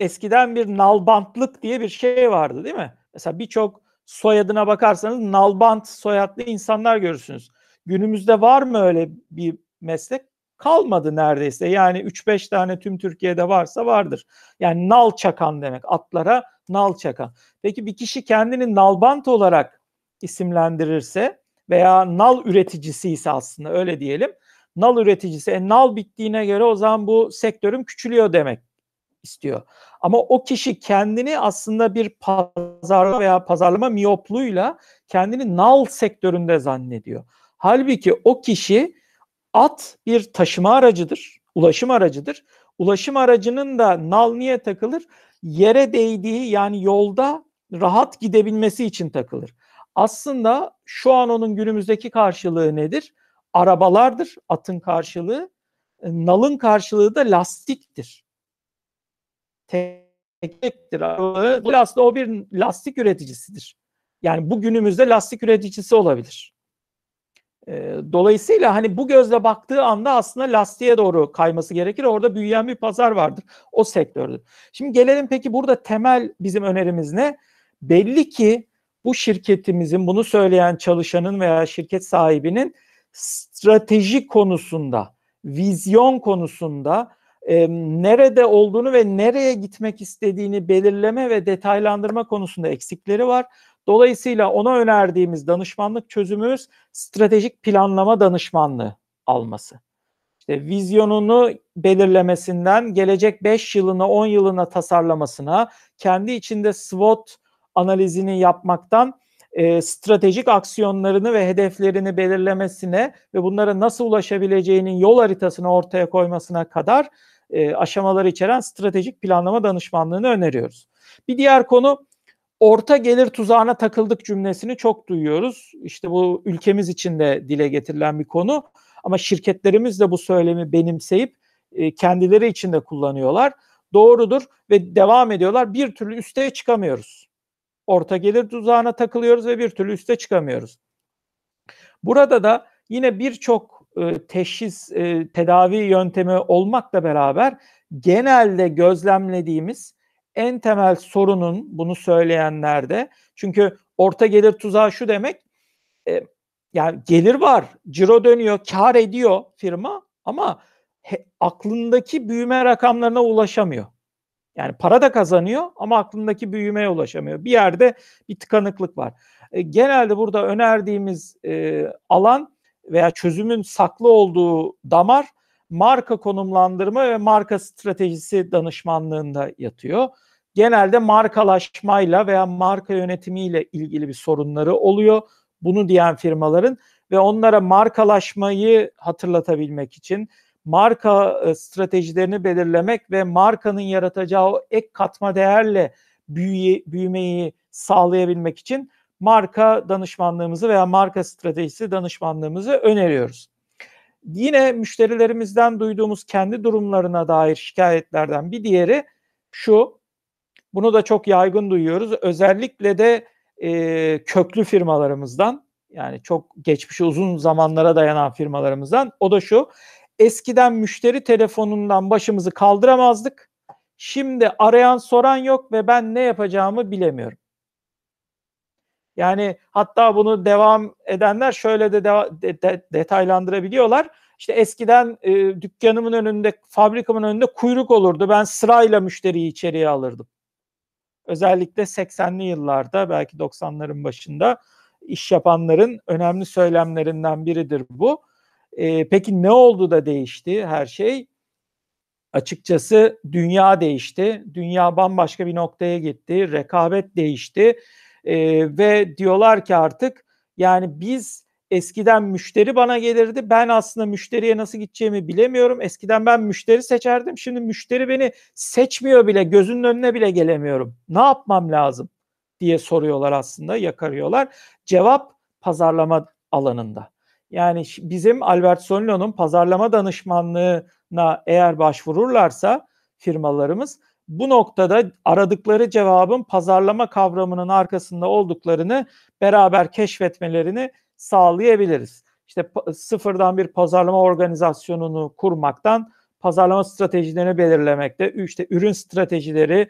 eskiden bir nalbantlık diye bir şey vardı değil mi? Mesela birçok soyadına bakarsanız nalbant soyadlı insanlar görürsünüz. Günümüzde var mı öyle bir meslek? Kalmadı neredeyse. Yani 3-5 tane tüm Türkiye'de varsa vardır. Yani nal çakan demek. Atlara nal çakan. Peki bir kişi kendini nalbant olarak isimlendirirse veya nal üreticisi ise aslında öyle diyelim. Nal üreticisi, e, nal bittiğine göre o zaman bu sektörüm küçülüyor demek istiyor. Ama o kişi kendini aslında bir pazarlama veya pazarlama miyopluğuyla kendini nal sektöründe zannediyor. Halbuki o kişi at bir taşıma aracıdır, ulaşım aracıdır. Ulaşım aracının da nal niye takılır? Yere değdiği yani yolda rahat gidebilmesi için takılır. Aslında şu an onun günümüzdeki karşılığı nedir? Arabalardır atın karşılığı. Nalın karşılığı da lastiktir Bu aslında o bir lastik üreticisidir. Yani bu günümüzde lastik üreticisi olabilir. Dolayısıyla hani bu gözle baktığı anda aslında lastiğe doğru kayması gerekir. Orada büyüyen bir pazar vardır. O sektördür. Şimdi gelelim peki burada temel bizim önerimiz ne? Belli ki bu şirketimizin bunu söyleyen çalışanın veya şirket sahibinin strateji konusunda, vizyon konusunda e, nerede olduğunu ve nereye gitmek istediğini belirleme ve detaylandırma konusunda eksikleri var. Dolayısıyla ona önerdiğimiz danışmanlık çözümümüz stratejik planlama danışmanlığı. alması. İşte vizyonunu belirlemesinden gelecek 5 yılına 10 yılına tasarlamasına, kendi içinde SWOT analizini yapmaktan e, stratejik aksiyonlarını ve hedeflerini belirlemesine ve bunlara nasıl ulaşabileceğinin yol haritasını ortaya koymasına kadar e, aşamaları içeren stratejik planlama danışmanlığını öneriyoruz. Bir diğer konu orta gelir tuzağına takıldık cümlesini çok duyuyoruz. İşte bu ülkemiz için de dile getirilen bir konu ama şirketlerimiz de bu söylemi benimseyip e, kendileri için de kullanıyorlar. Doğrudur ve devam ediyorlar. Bir türlü üste çıkamıyoruz. Orta gelir tuzağına takılıyoruz ve bir türlü üste çıkamıyoruz. Burada da yine birçok e, teşhis, e, tedavi yöntemi olmakla beraber genelde gözlemlediğimiz en temel sorunun bunu söyleyenlerde çünkü orta gelir tuzağı şu demek e, yani gelir var, ciro dönüyor, kar ediyor firma ama he, aklındaki büyüme rakamlarına ulaşamıyor. Yani para da kazanıyor ama aklındaki büyümeye ulaşamıyor. Bir yerde bir tıkanıklık var. E, genelde burada önerdiğimiz e, alan veya çözümün saklı olduğu damar marka konumlandırma ve marka stratejisi danışmanlığında yatıyor. Genelde markalaşmayla veya marka yönetimiyle ilgili bir sorunları oluyor. Bunu diyen firmaların ve onlara markalaşmayı hatırlatabilmek için marka e, stratejilerini belirlemek ve markanın yaratacağı o ek katma değerle büyüye, büyümeyi sağlayabilmek için marka danışmanlığımızı veya marka stratejisi danışmanlığımızı öneriyoruz. Yine müşterilerimizden duyduğumuz kendi durumlarına dair şikayetlerden bir diğeri şu. Bunu da çok yaygın duyuyoruz. Özellikle de e, köklü firmalarımızdan yani çok geçmişi uzun zamanlara dayanan firmalarımızdan o da şu. Eskiden müşteri telefonundan başımızı kaldıramazdık. Şimdi arayan soran yok ve ben ne yapacağımı bilemiyorum. Yani hatta bunu devam edenler şöyle de, de, de detaylandırabiliyorlar. İşte eskiden e, dükkanımın önünde, fabrikamın önünde kuyruk olurdu. Ben sırayla müşteriyi içeriye alırdım. Özellikle 80'li yıllarda belki 90'ların başında iş yapanların önemli söylemlerinden biridir bu. E, peki ne oldu da değişti her şey? Açıkçası dünya değişti. Dünya bambaşka bir noktaya gitti. Rekabet değişti. E, ve diyorlar ki artık yani biz eskiden müşteri bana gelirdi. Ben aslında müşteriye nasıl gideceğimi bilemiyorum. Eskiden ben müşteri seçerdim. Şimdi müşteri beni seçmiyor bile. Gözünün önüne bile gelemiyorum. Ne yapmam lazım diye soruyorlar aslında, yakarıyorlar. Cevap pazarlama alanında. Yani bizim Albert Solino'nun pazarlama danışmanlığına eğer başvururlarsa firmalarımız bu noktada aradıkları cevabın pazarlama kavramının arkasında olduklarını beraber keşfetmelerini sağlayabiliriz. İşte sıfırdan bir pazarlama organizasyonunu kurmaktan pazarlama stratejilerini belirlemekte, işte ürün stratejileri,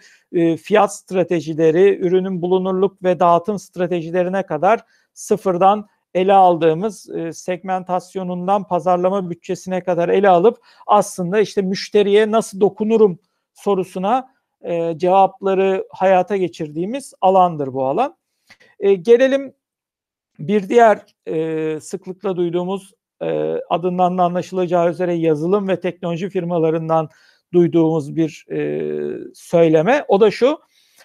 fiyat stratejileri, ürünün bulunurluk ve dağıtım stratejilerine kadar sıfırdan ele aldığımız segmentasyonundan pazarlama bütçesine kadar ele alıp aslında işte müşteriye nasıl dokunurum sorusuna cevapları hayata geçirdiğimiz alandır bu alan. gelelim bir diğer e, sıklıkla duyduğumuz e, adından da anlaşılacağı üzere yazılım ve teknoloji firmalarından duyduğumuz bir e, söyleme. O da şu,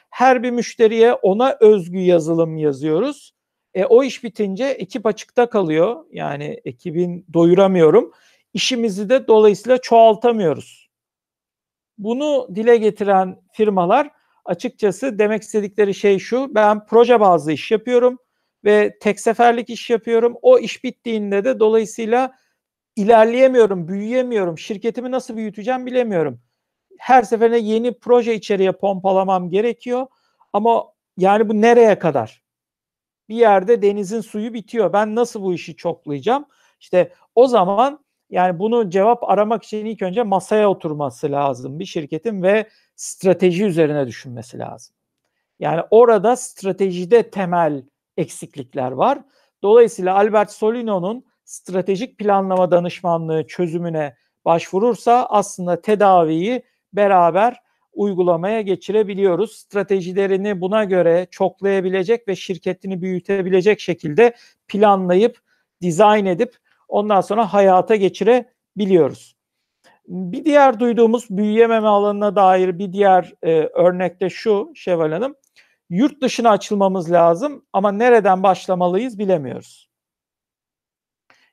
her bir müşteriye ona özgü yazılım yazıyoruz. E, o iş bitince ekip açıkta kalıyor. Yani ekibin doyuramıyorum. İşimizi de dolayısıyla çoğaltamıyoruz. Bunu dile getiren firmalar açıkçası demek istedikleri şey şu. Ben proje bazlı iş yapıyorum ve tek seferlik iş yapıyorum. O iş bittiğinde de dolayısıyla ilerleyemiyorum, büyüyemiyorum. Şirketimi nasıl büyüteceğim bilemiyorum. Her seferinde yeni proje içeriye pompalamam gerekiyor. Ama yani bu nereye kadar? Bir yerde denizin suyu bitiyor. Ben nasıl bu işi çoklayacağım? İşte o zaman yani bunu cevap aramak için ilk önce masaya oturması lazım bir şirketin ve strateji üzerine düşünmesi lazım. Yani orada stratejide temel eksiklikler var. Dolayısıyla Albert Solino'nun stratejik planlama danışmanlığı çözümüne başvurursa aslında tedaviyi beraber uygulamaya geçirebiliyoruz. Stratejilerini buna göre çoklayabilecek ve şirketini büyütebilecek şekilde planlayıp, dizayn edip ondan sonra hayata geçirebiliyoruz. Bir diğer duyduğumuz büyüyememe alanına dair bir diğer e, örnek de şu Şevval Hanım. Yurt dışına açılmamız lazım ama nereden başlamalıyız bilemiyoruz.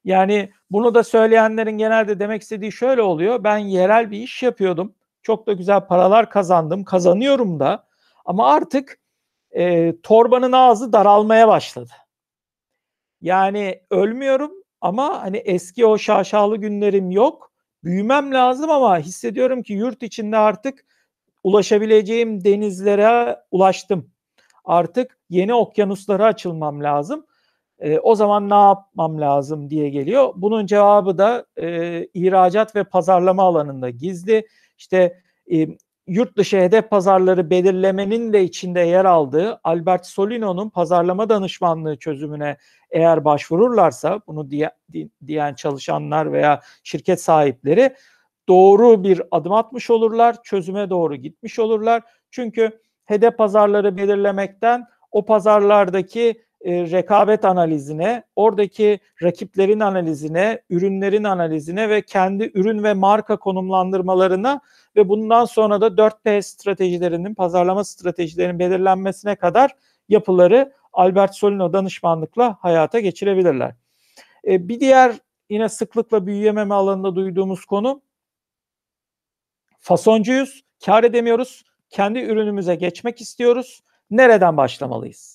Yani bunu da söyleyenlerin genelde demek istediği şöyle oluyor. Ben yerel bir iş yapıyordum. Çok da güzel paralar kazandım. Kazanıyorum da. Ama artık e, torbanın ağzı daralmaya başladı. Yani ölmüyorum ama hani eski o şaşalı günlerim yok. Büyümem lazım ama hissediyorum ki yurt içinde artık ulaşabileceğim denizlere ulaştım. Artık yeni okyanuslara açılmam lazım. E, o zaman ne yapmam lazım diye geliyor. Bunun cevabı da e, ihracat ve pazarlama alanında gizli. İşte e, yurt dışı hedef pazarları belirlemenin de içinde yer aldığı Albert Solino'nun pazarlama danışmanlığı çözümüne eğer başvururlarsa bunu diye, diyen çalışanlar veya şirket sahipleri doğru bir adım atmış olurlar, çözüme doğru gitmiş olurlar. Çünkü hedef pazarları belirlemekten o pazarlardaki e, rekabet analizine, oradaki rakiplerin analizine, ürünlerin analizine ve kendi ürün ve marka konumlandırmalarına ve bundan sonra da 4P stratejilerinin, pazarlama stratejilerinin belirlenmesine kadar yapıları Albert Solino danışmanlıkla hayata geçirebilirler. E, bir diğer yine sıklıkla büyüyememe alanında duyduğumuz konu fasoncuyuz, kar edemiyoruz, kendi ürünümüze geçmek istiyoruz. Nereden başlamalıyız?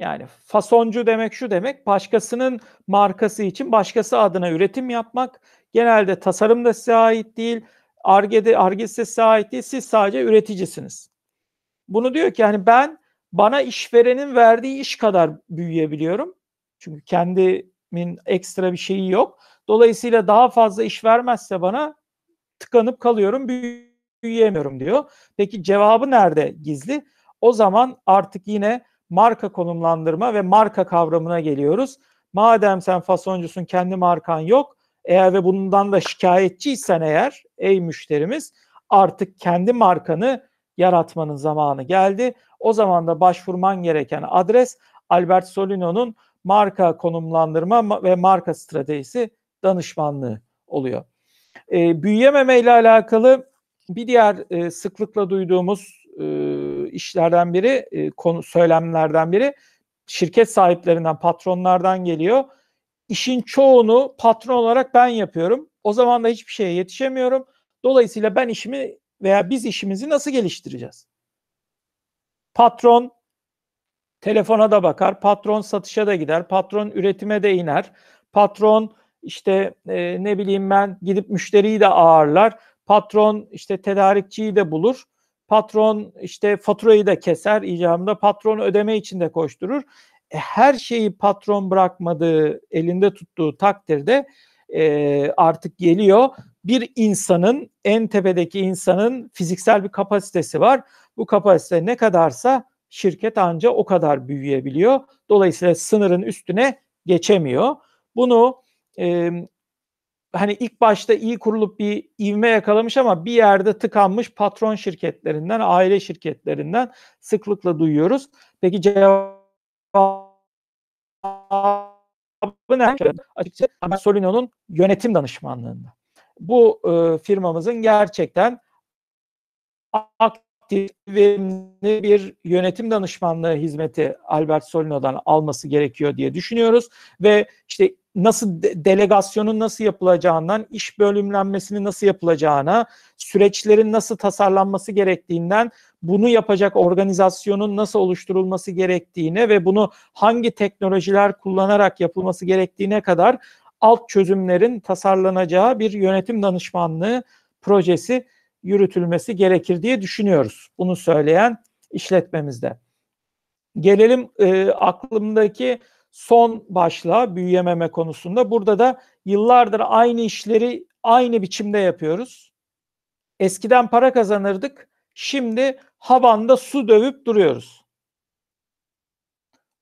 Yani fasoncu demek şu demek, başkasının markası için başkası adına üretim yapmak. Genelde tasarım da size ait değil, Arge'de Arge size ait değil, siz sadece üreticisiniz. Bunu diyor ki yani ben bana işverenin verdiği iş kadar büyüyebiliyorum. Çünkü kendimin ekstra bir şeyi yok. Dolayısıyla daha fazla iş vermezse bana tıkanıp kalıyorum, büyüyemiyorum diyor. Peki cevabı nerede gizli? O zaman artık yine marka konumlandırma ve marka kavramına geliyoruz. Madem sen fasoncusun kendi markan yok. Eğer ve bundan da şikayetçiysen eğer ey müşterimiz artık kendi markanı yaratmanın zamanı geldi. O zaman da başvurman gereken adres Albert Solino'nun marka konumlandırma ve marka stratejisi danışmanlığı oluyor. E, büyüyememe ile alakalı bir diğer e, sıklıkla duyduğumuz e, işlerden biri, e, konu söylemlerden biri şirket sahiplerinden, patronlardan geliyor. İşin çoğunu patron olarak ben yapıyorum. O zaman da hiçbir şeye yetişemiyorum. Dolayısıyla ben işimi veya biz işimizi nasıl geliştireceğiz? Patron telefona da bakar, patron satışa da gider, patron üretime de iner, patron işte e, ne bileyim ben gidip müşteriyi de ağırlar, patron işte tedarikçiyi de bulur, patron işte faturayı da keser icabında patron ödeme için de koşturur. E, her şeyi patron bırakmadığı, elinde tuttuğu takdirde e, artık geliyor bir insanın en tepedeki insanın fiziksel bir kapasitesi var. Bu kapasite ne kadarsa şirket anca o kadar büyüyebiliyor. Dolayısıyla sınırın üstüne geçemiyor. Bunu e, hani ilk başta iyi kurulup bir ivme yakalamış ama bir yerde tıkanmış patron şirketlerinden, aile şirketlerinden sıklıkla duyuyoruz. Peki cevabı ne? Açıkçası Solino'nun yönetim danışmanlığında. Bu e, firmamızın gerçekten aktif verimli bir yönetim danışmanlığı hizmeti Albert Solino'dan alması gerekiyor diye düşünüyoruz ve işte nasıl de, delegasyonun nasıl yapılacağından, iş bölümlenmesinin nasıl yapılacağına, süreçlerin nasıl tasarlanması gerektiğinden, bunu yapacak organizasyonun nasıl oluşturulması gerektiğine ve bunu hangi teknolojiler kullanarak yapılması gerektiğine kadar alt çözümlerin tasarlanacağı bir yönetim danışmanlığı projesi yürütülmesi gerekir diye düşünüyoruz. Bunu söyleyen işletmemizde. Gelelim e, aklımdaki son başlığa büyüyememe konusunda. Burada da yıllardır aynı işleri aynı biçimde yapıyoruz. Eskiden para kazanırdık. Şimdi habanda su dövüp duruyoruz.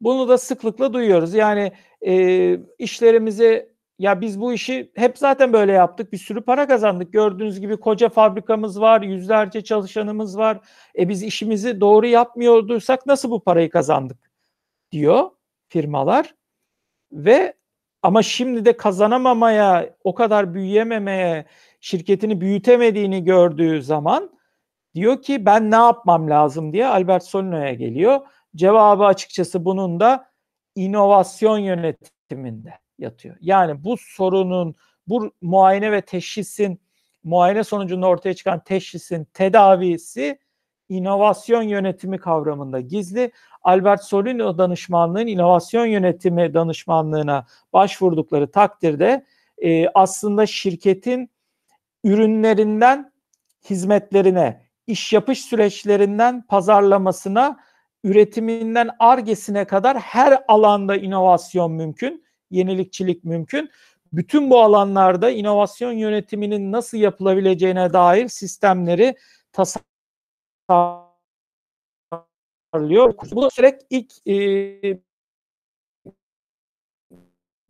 Bunu da sıklıkla duyuyoruz. Yani e, işlerimizi ya biz bu işi hep zaten böyle yaptık. Bir sürü para kazandık. Gördüğünüz gibi koca fabrikamız var, yüzlerce çalışanımız var. E biz işimizi doğru yapmıyorduysak nasıl bu parayı kazandık diyor firmalar ve ama şimdi de kazanamamaya, o kadar büyüyememeye, şirketini büyütemediğini gördüğü zaman diyor ki ben ne yapmam lazım diye Albert Solino'ya geliyor. Cevabı açıkçası bunun da inovasyon yönetiminde yatıyor. Yani bu sorunun, bu muayene ve teşhisin, muayene sonucunda ortaya çıkan teşhisin tedavisi inovasyon yönetimi kavramında gizli. Albert Solino danışmanlığın inovasyon yönetimi danışmanlığına başvurdukları takdirde e, aslında şirketin ürünlerinden hizmetlerine, iş yapış süreçlerinden pazarlamasına, üretiminden argesine kadar her alanda inovasyon mümkün, yenilikçilik mümkün. Bütün bu alanlarda inovasyon yönetiminin nasıl yapılabileceğine dair sistemleri tasarlıyor. Bu sürekli ilk e,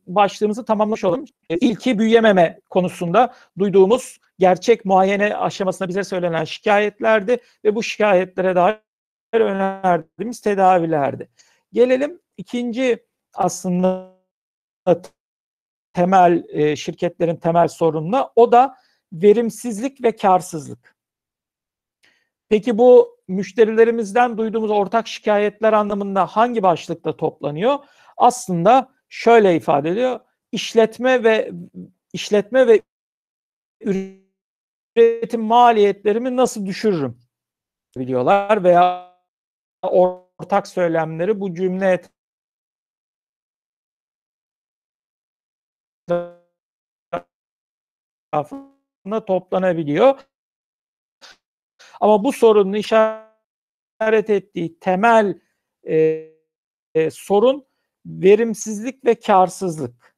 başlığımızı tamamlamış olalım. İlki büyüyememe konusunda duyduğumuz gerçek muayene aşamasında bize söylenen şikayetlerdi ve bu şikayetlere dair önerdiğimiz tedavilerdi. Gelelim ikinci aslında temel e, şirketlerin temel sorununa o da verimsizlik ve karsızlık. Peki bu müşterilerimizden duyduğumuz ortak şikayetler anlamında hangi başlıkta toplanıyor? Aslında şöyle ifade ediyor. İşletme ve işletme ve üretim maliyetlerimi nasıl düşürürüm biliyorlar veya ortak söylemleri bu cümle etrafında toplanabiliyor. Ama bu sorunun işaret ettiği temel e, e, sorun verimsizlik ve karsızlık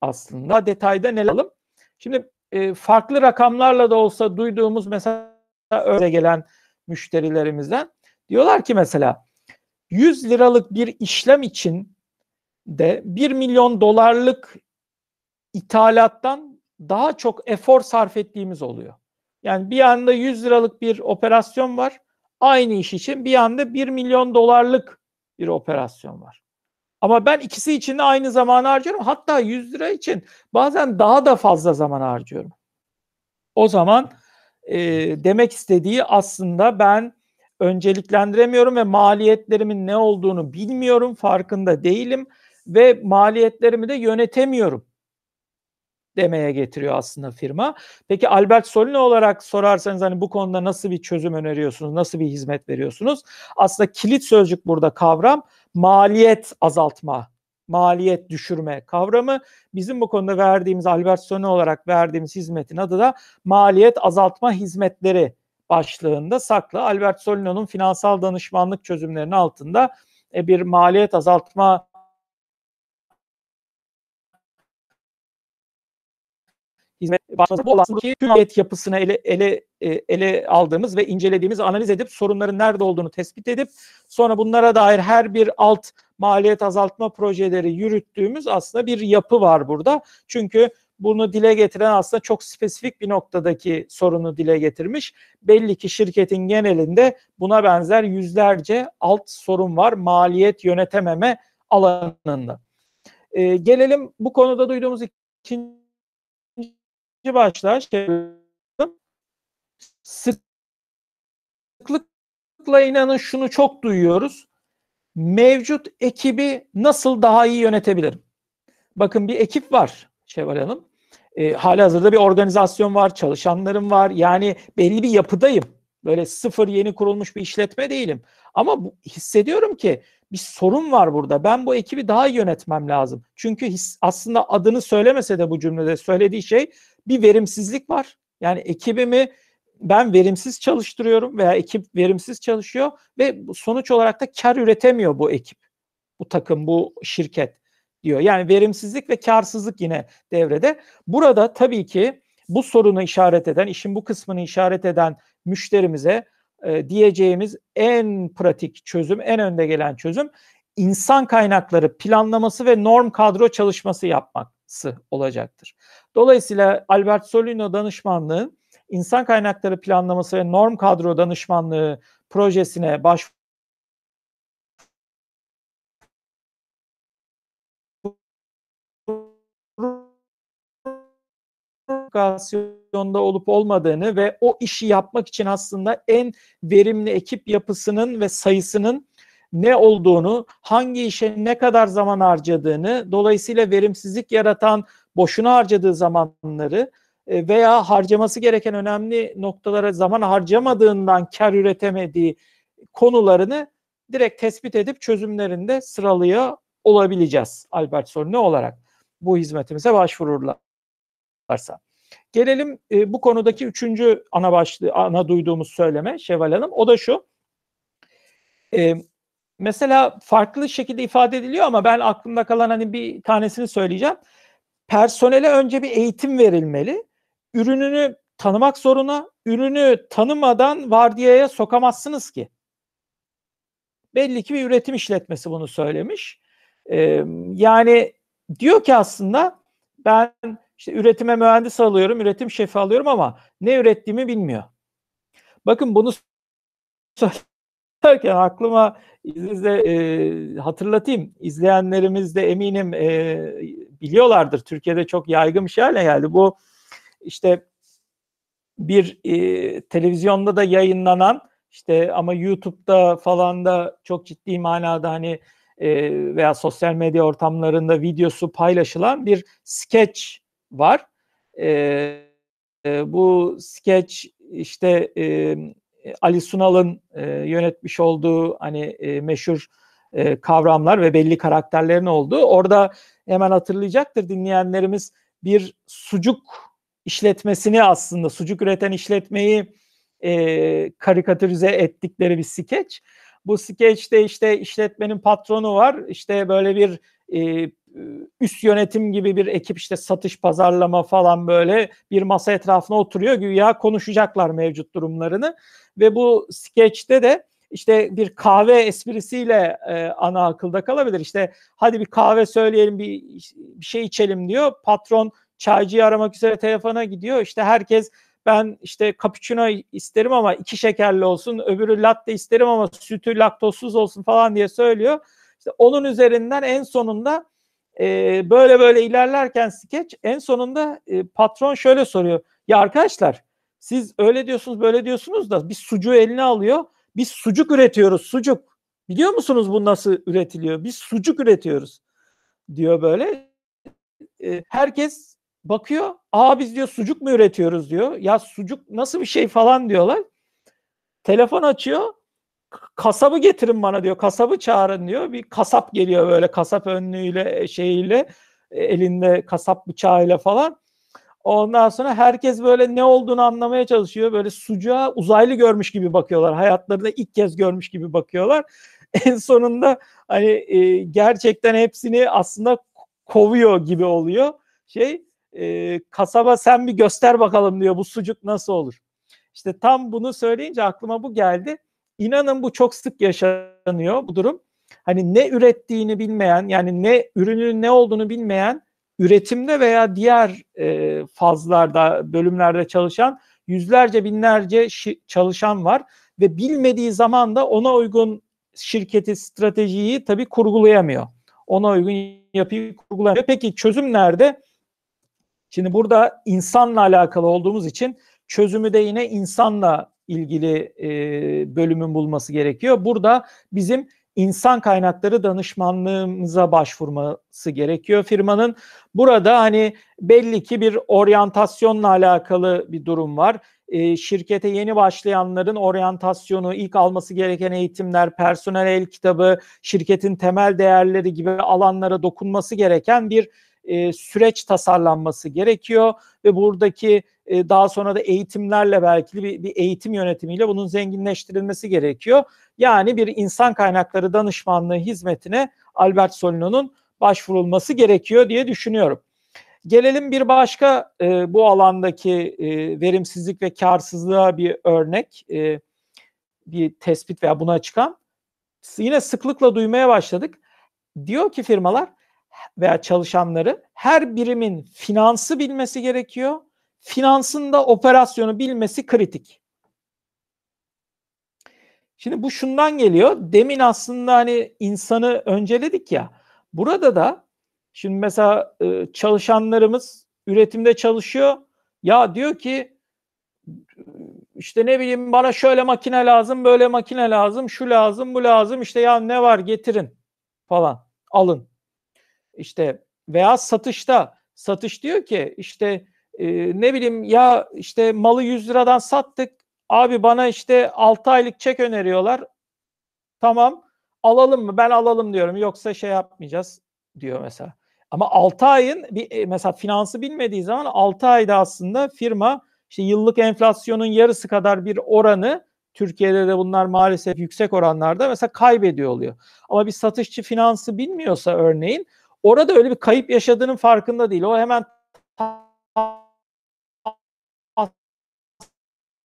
aslında. Detayda ne alalım? Şimdi e, farklı rakamlarla da olsa duyduğumuz mesela öyle gelen müşterilerimizden diyorlar ki mesela 100 liralık bir işlem için de 1 milyon dolarlık ithalattan daha çok efor sarf ettiğimiz oluyor. Yani bir anda 100 liralık bir operasyon var. Aynı iş için bir anda 1 milyon dolarlık bir operasyon var. Ama ben ikisi için de aynı zamanı harcıyorum. Hatta 100 lira için bazen daha da fazla zaman harcıyorum. O zaman e, demek istediği aslında ben önceliklendiremiyorum ve maliyetlerimin ne olduğunu bilmiyorum, farkında değilim ve maliyetlerimi de yönetemiyorum demeye getiriyor aslında firma. Peki Albert Solino olarak sorarsanız hani bu konuda nasıl bir çözüm öneriyorsunuz, nasıl bir hizmet veriyorsunuz? Aslında kilit sözcük burada kavram maliyet azaltma, maliyet düşürme kavramı. Bizim bu konuda verdiğimiz Albert Solino olarak verdiğimiz hizmetin adı da maliyet azaltma hizmetleri başlığında saklı. Albert Solino'nun finansal danışmanlık çözümlerinin altında e, bir maliyet azaltma hizmet başlaması bu aslında tüm maliyet yapısını ele, ele, e, ele aldığımız ve incelediğimiz, analiz edip sorunların nerede olduğunu tespit edip sonra bunlara dair her bir alt maliyet azaltma projeleri yürüttüğümüz aslında bir yapı var burada. Çünkü bunu dile getiren aslında çok spesifik bir noktadaki sorunu dile getirmiş. Belli ki şirketin genelinde buna benzer yüzlerce alt sorun var maliyet yönetememe alanında. Ee, gelelim bu konuda duyduğumuz ikinci başlığa şey sıklıkla inanın şunu çok duyuyoruz. Mevcut ekibi nasıl daha iyi yönetebilirim? Bakın bir ekip var Şevval Hanım. E, hali hazırda bir organizasyon var, çalışanlarım var. Yani belli bir yapıdayım. Böyle sıfır yeni kurulmuş bir işletme değilim. Ama bu, hissediyorum ki bir sorun var burada. Ben bu ekibi daha iyi yönetmem lazım. Çünkü his, aslında adını söylemese de bu cümlede söylediği şey bir verimsizlik var. Yani ekibimi ben verimsiz çalıştırıyorum veya ekip verimsiz çalışıyor ve sonuç olarak da kar üretemiyor bu ekip. Bu takım, bu şirket diyor. Yani verimsizlik ve karsızlık yine devrede. Burada tabii ki bu sorunu işaret eden, işin bu kısmını işaret eden müşterimize e, diyeceğimiz en pratik çözüm, en önde gelen çözüm insan kaynakları planlaması ve norm kadro çalışması artısı olacaktır. Dolayısıyla Albert Solino danışmanlığı insan kaynakları planlaması ve norm kadro danışmanlığı projesine baş komunikasyonda olup olmadığını ve o işi yapmak için aslında en verimli ekip yapısının ve sayısının ne olduğunu, hangi işe ne kadar zaman harcadığını, dolayısıyla verimsizlik yaratan, boşuna harcadığı zamanları e, veya harcaması gereken önemli noktalara zaman harcamadığından kar üretemediği konularını direkt tespit edip çözümlerinde sıralıyor olabileceğiz Albert Sorunu olarak bu hizmetimize başvururlarsa. Gelelim e, bu konudaki üçüncü ana başlığı, ana duyduğumuz söyleme Şevval Hanım. O da şu. E, mesela farklı şekilde ifade ediliyor ama ben aklımda kalan hani bir tanesini söyleyeceğim. Personele önce bir eğitim verilmeli. Ürününü tanımak zoruna. Ürünü tanımadan vardiyaya sokamazsınız ki. Belli ki bir üretim işletmesi bunu söylemiş. Ee, yani diyor ki aslında ben işte üretime mühendis alıyorum, üretim şefi alıyorum ama ne ürettiğimi bilmiyor. Bakın bunu söylerken aklıma izninizle e, hatırlatayım. İzleyenlerimiz de eminim e, biliyorlardır. Türkiye'de çok yaygın bir şey haline geldi. Bu işte bir e, televizyonda da yayınlanan işte ama YouTube'da falan da çok ciddi manada hani e, veya sosyal medya ortamlarında videosu paylaşılan bir sketch var. E, e, bu sketch işte e, Ali Sunal'ın e, yönetmiş olduğu hani e, meşhur e, kavramlar ve belli karakterlerin olduğu. Orada hemen hatırlayacaktır dinleyenlerimiz bir sucuk işletmesini aslında sucuk üreten işletmeyi e, karikatürize ettikleri bir skeç. Bu skeçte işte işletmenin patronu var. İşte böyle bir e, üst yönetim gibi bir ekip işte satış, pazarlama falan böyle bir masa etrafına oturuyor. Güya konuşacaklar mevcut durumlarını. Ve bu skeçte de işte bir kahve esprisiyle e, ana akılda kalabilir. İşte hadi bir kahve söyleyelim, bir, bir şey içelim diyor. Patron çaycıyı aramak üzere telefona gidiyor. İşte herkes ben işte cappuccino isterim ama iki şekerli olsun, öbürü latte isterim ama sütü laktozsuz olsun falan diye söylüyor. Onun üzerinden en sonunda e, böyle böyle ilerlerken skeç en sonunda e, patron şöyle soruyor. Ya arkadaşlar siz öyle diyorsunuz böyle diyorsunuz da biz sucuğu eline alıyor. Biz sucuk üretiyoruz sucuk. Biliyor musunuz bu nasıl üretiliyor? Biz sucuk üretiyoruz diyor böyle. E, herkes bakıyor. Aa biz diyor sucuk mu üretiyoruz diyor. Ya sucuk nasıl bir şey falan diyorlar. Telefon açıyor. Kasabı getirin bana diyor. Kasabı çağırın diyor. Bir kasap geliyor böyle kasap önlüğüyle e, şeyiyle e, elinde kasap bıçağıyla falan. Ondan sonra herkes böyle ne olduğunu anlamaya çalışıyor. Böyle sucuğa uzaylı görmüş gibi bakıyorlar. Hayatlarında ilk kez görmüş gibi bakıyorlar. En sonunda hani e, gerçekten hepsini aslında kovuyor gibi oluyor. Şey e, kasaba sen bir göster bakalım diyor bu sucuk nasıl olur. İşte tam bunu söyleyince aklıma bu geldi. İnanın bu çok sık yaşanıyor bu durum. Hani ne ürettiğini bilmeyen yani ne ürünün ne olduğunu bilmeyen üretimde veya diğer e, fazlarda bölümlerde çalışan yüzlerce binlerce çalışan var ve bilmediği zaman da ona uygun şirketi stratejiyi tabii kurgulayamıyor. Ona uygun yapıyı kurgulayamıyor. Peki çözüm nerede? Şimdi burada insanla alakalı olduğumuz için çözümü de yine insanla ilgili e, bölümün bulması gerekiyor. Burada bizim insan kaynakları danışmanlığımıza başvurması gerekiyor firmanın. Burada hani belli ki bir oryantasyonla alakalı bir durum var. E, şirkete yeni başlayanların oryantasyonu, ilk alması gereken eğitimler, personel el kitabı, şirketin temel değerleri gibi alanlara dokunması gereken bir e, süreç tasarlanması gerekiyor ve buradaki e, daha sonra da eğitimlerle belki bir, bir eğitim yönetimiyle bunun zenginleştirilmesi gerekiyor. Yani bir insan kaynakları danışmanlığı hizmetine Albert Solino'nun başvurulması gerekiyor diye düşünüyorum. Gelelim bir başka e, bu alandaki e, verimsizlik ve karsızlığa bir örnek, e, bir tespit veya buna çıkan. Yine sıklıkla duymaya başladık. Diyor ki firmalar veya çalışanları her birimin finansı bilmesi gerekiyor. Finansın da operasyonu bilmesi kritik. Şimdi bu şundan geliyor. Demin aslında hani insanı önceledik ya. Burada da şimdi mesela çalışanlarımız üretimde çalışıyor Ya diyor ki işte ne bileyim bana şöyle makine lazım, böyle makine lazım, şu lazım, bu lazım. İşte ya ne var getirin falan. Alın. İşte veya satışta satış diyor ki işte e, ne bileyim ya işte malı 100 liradan sattık. Abi bana işte 6 aylık çek öneriyorlar. Tamam alalım mı? Ben alalım diyorum. Yoksa şey yapmayacağız diyor mesela. Ama 6 ayın bir e, mesela finansı bilmediği zaman 6 ayda aslında firma işte yıllık enflasyonun yarısı kadar bir oranı Türkiye'de de bunlar maalesef yüksek oranlarda mesela kaybediyor oluyor. Ama bir satışçı finansı bilmiyorsa örneğin orada öyle bir kayıp yaşadığının farkında değil. O hemen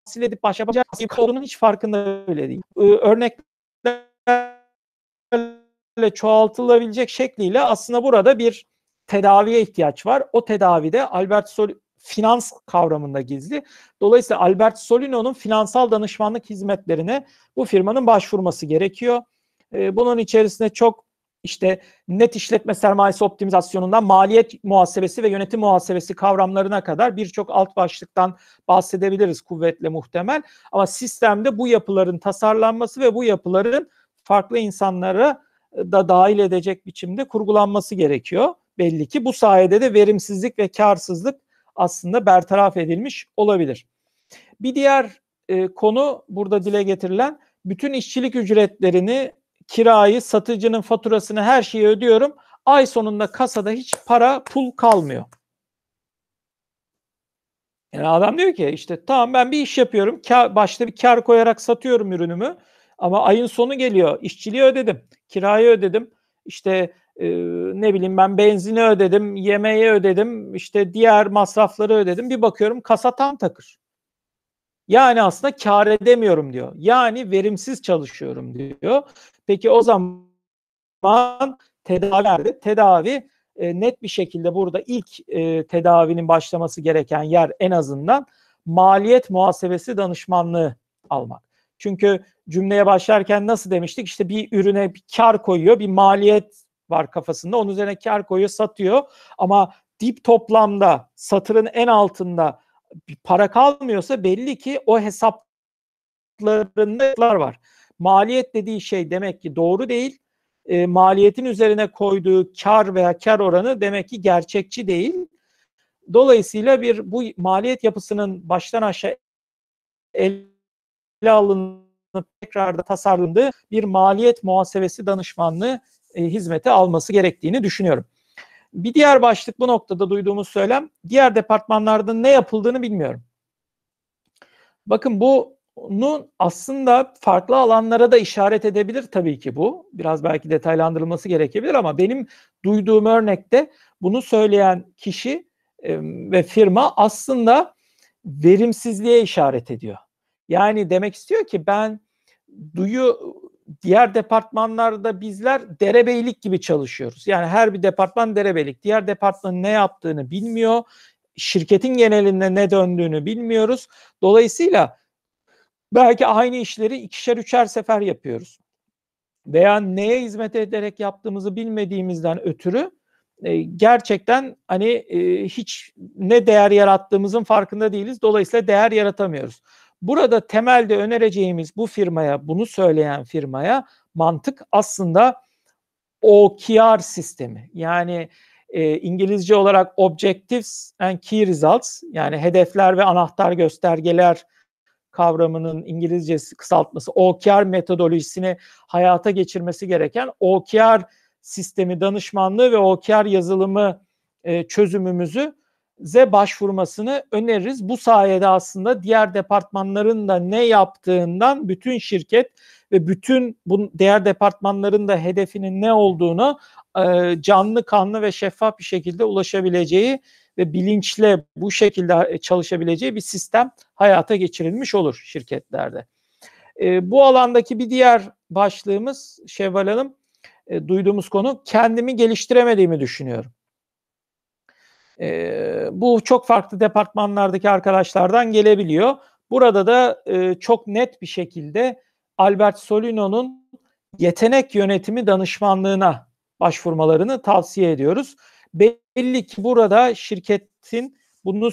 tahsil edip başa başa olduğunun hiç farkında öyle değil. Örneklerle çoğaltılabilecek şekliyle aslında burada bir tedaviye ihtiyaç var. O tedavide Albert Sol finans kavramında gizli. Dolayısıyla Albert Solino'nun finansal danışmanlık hizmetlerine bu firmanın başvurması gerekiyor. Bunun içerisinde çok işte net işletme sermayesi optimizasyonundan maliyet muhasebesi ve yönetim muhasebesi kavramlarına kadar birçok alt başlıktan bahsedebiliriz kuvvetle muhtemel. Ama sistemde bu yapıların tasarlanması ve bu yapıların farklı insanlara da dahil edecek biçimde kurgulanması gerekiyor. Belli ki bu sayede de verimsizlik ve karsızlık aslında bertaraf edilmiş olabilir. Bir diğer e, konu burada dile getirilen bütün işçilik ücretlerini kirayı, satıcının faturasını her şeyi ödüyorum. Ay sonunda kasada hiç para, pul kalmıyor. Yani adam diyor ki işte tamam ben bir iş yapıyorum. Kar, başta bir kar koyarak satıyorum ürünümü. Ama ayın sonu geliyor. İşçiliği ödedim. Kirayı ödedim. İşte e, ne bileyim ben benzini ödedim. Yemeği ödedim. işte diğer masrafları ödedim. Bir bakıyorum kasa tam takır. Yani aslında kar edemiyorum diyor. Yani verimsiz çalışıyorum diyor. Peki o zaman tedavi nerede? Tedavi e, net bir şekilde burada ilk e, tedavinin başlaması gereken yer en azından maliyet muhasebesi danışmanlığı almak. Çünkü cümleye başlarken nasıl demiştik? İşte bir ürüne bir kar koyuyor, bir maliyet var kafasında. Onun üzerine kar koyuyor, satıyor. Ama dip toplamda satırın en altında para kalmıyorsa belli ki o hesaplarında var. Maliyet dediği şey demek ki doğru değil. E, maliyetin üzerine koyduğu kar veya kar oranı demek ki gerçekçi değil. Dolayısıyla bir bu maliyet yapısının baştan aşağı ele alınıp tekrar da tasarlandığı bir maliyet muhasebesi danışmanlığı e, hizmeti alması gerektiğini düşünüyorum. Bir diğer başlık bu noktada duyduğumuz söylem diğer departmanlarda ne yapıldığını bilmiyorum. Bakın bunun aslında farklı alanlara da işaret edebilir tabii ki bu. Biraz belki detaylandırılması gerekebilir ama benim duyduğum örnekte bunu söyleyen kişi ve firma aslında verimsizliğe işaret ediyor. Yani demek istiyor ki ben duyu diğer departmanlarda bizler derebeylik gibi çalışıyoruz. Yani her bir departman derebeylik. Diğer departmanın ne yaptığını bilmiyor. Şirketin genelinde ne döndüğünü bilmiyoruz. Dolayısıyla belki aynı işleri ikişer üçer sefer yapıyoruz. Veya neye hizmet ederek yaptığımızı bilmediğimizden ötürü e, gerçekten hani e, hiç ne değer yarattığımızın farkında değiliz. Dolayısıyla değer yaratamıyoruz. Burada temelde önereceğimiz bu firmaya, bunu söyleyen firmaya mantık aslında OKR sistemi. Yani e, İngilizce olarak Objectives and Key Results yani hedefler ve anahtar göstergeler kavramının İngilizcesi kısaltması OKR metodolojisini hayata geçirmesi gereken OKR sistemi danışmanlığı ve OKR yazılımı e, çözümümüzü ze başvurmasını öneririz. Bu sayede aslında diğer departmanların da ne yaptığından bütün şirket ve bütün bu diğer departmanların da hedefinin ne olduğunu e, canlı kanlı ve şeffaf bir şekilde ulaşabileceği ve bilinçle bu şekilde çalışabileceği bir sistem hayata geçirilmiş olur şirketlerde. E, bu alandaki bir diğer başlığımız Şevval Hanım e, duyduğumuz konu kendimi geliştiremediğimi düşünüyorum. E, bu çok farklı departmanlardaki arkadaşlardan gelebiliyor. Burada da e, çok net bir şekilde Albert Solino'nun yetenek yönetimi danışmanlığına başvurmalarını tavsiye ediyoruz. Belli ki burada şirketin bunu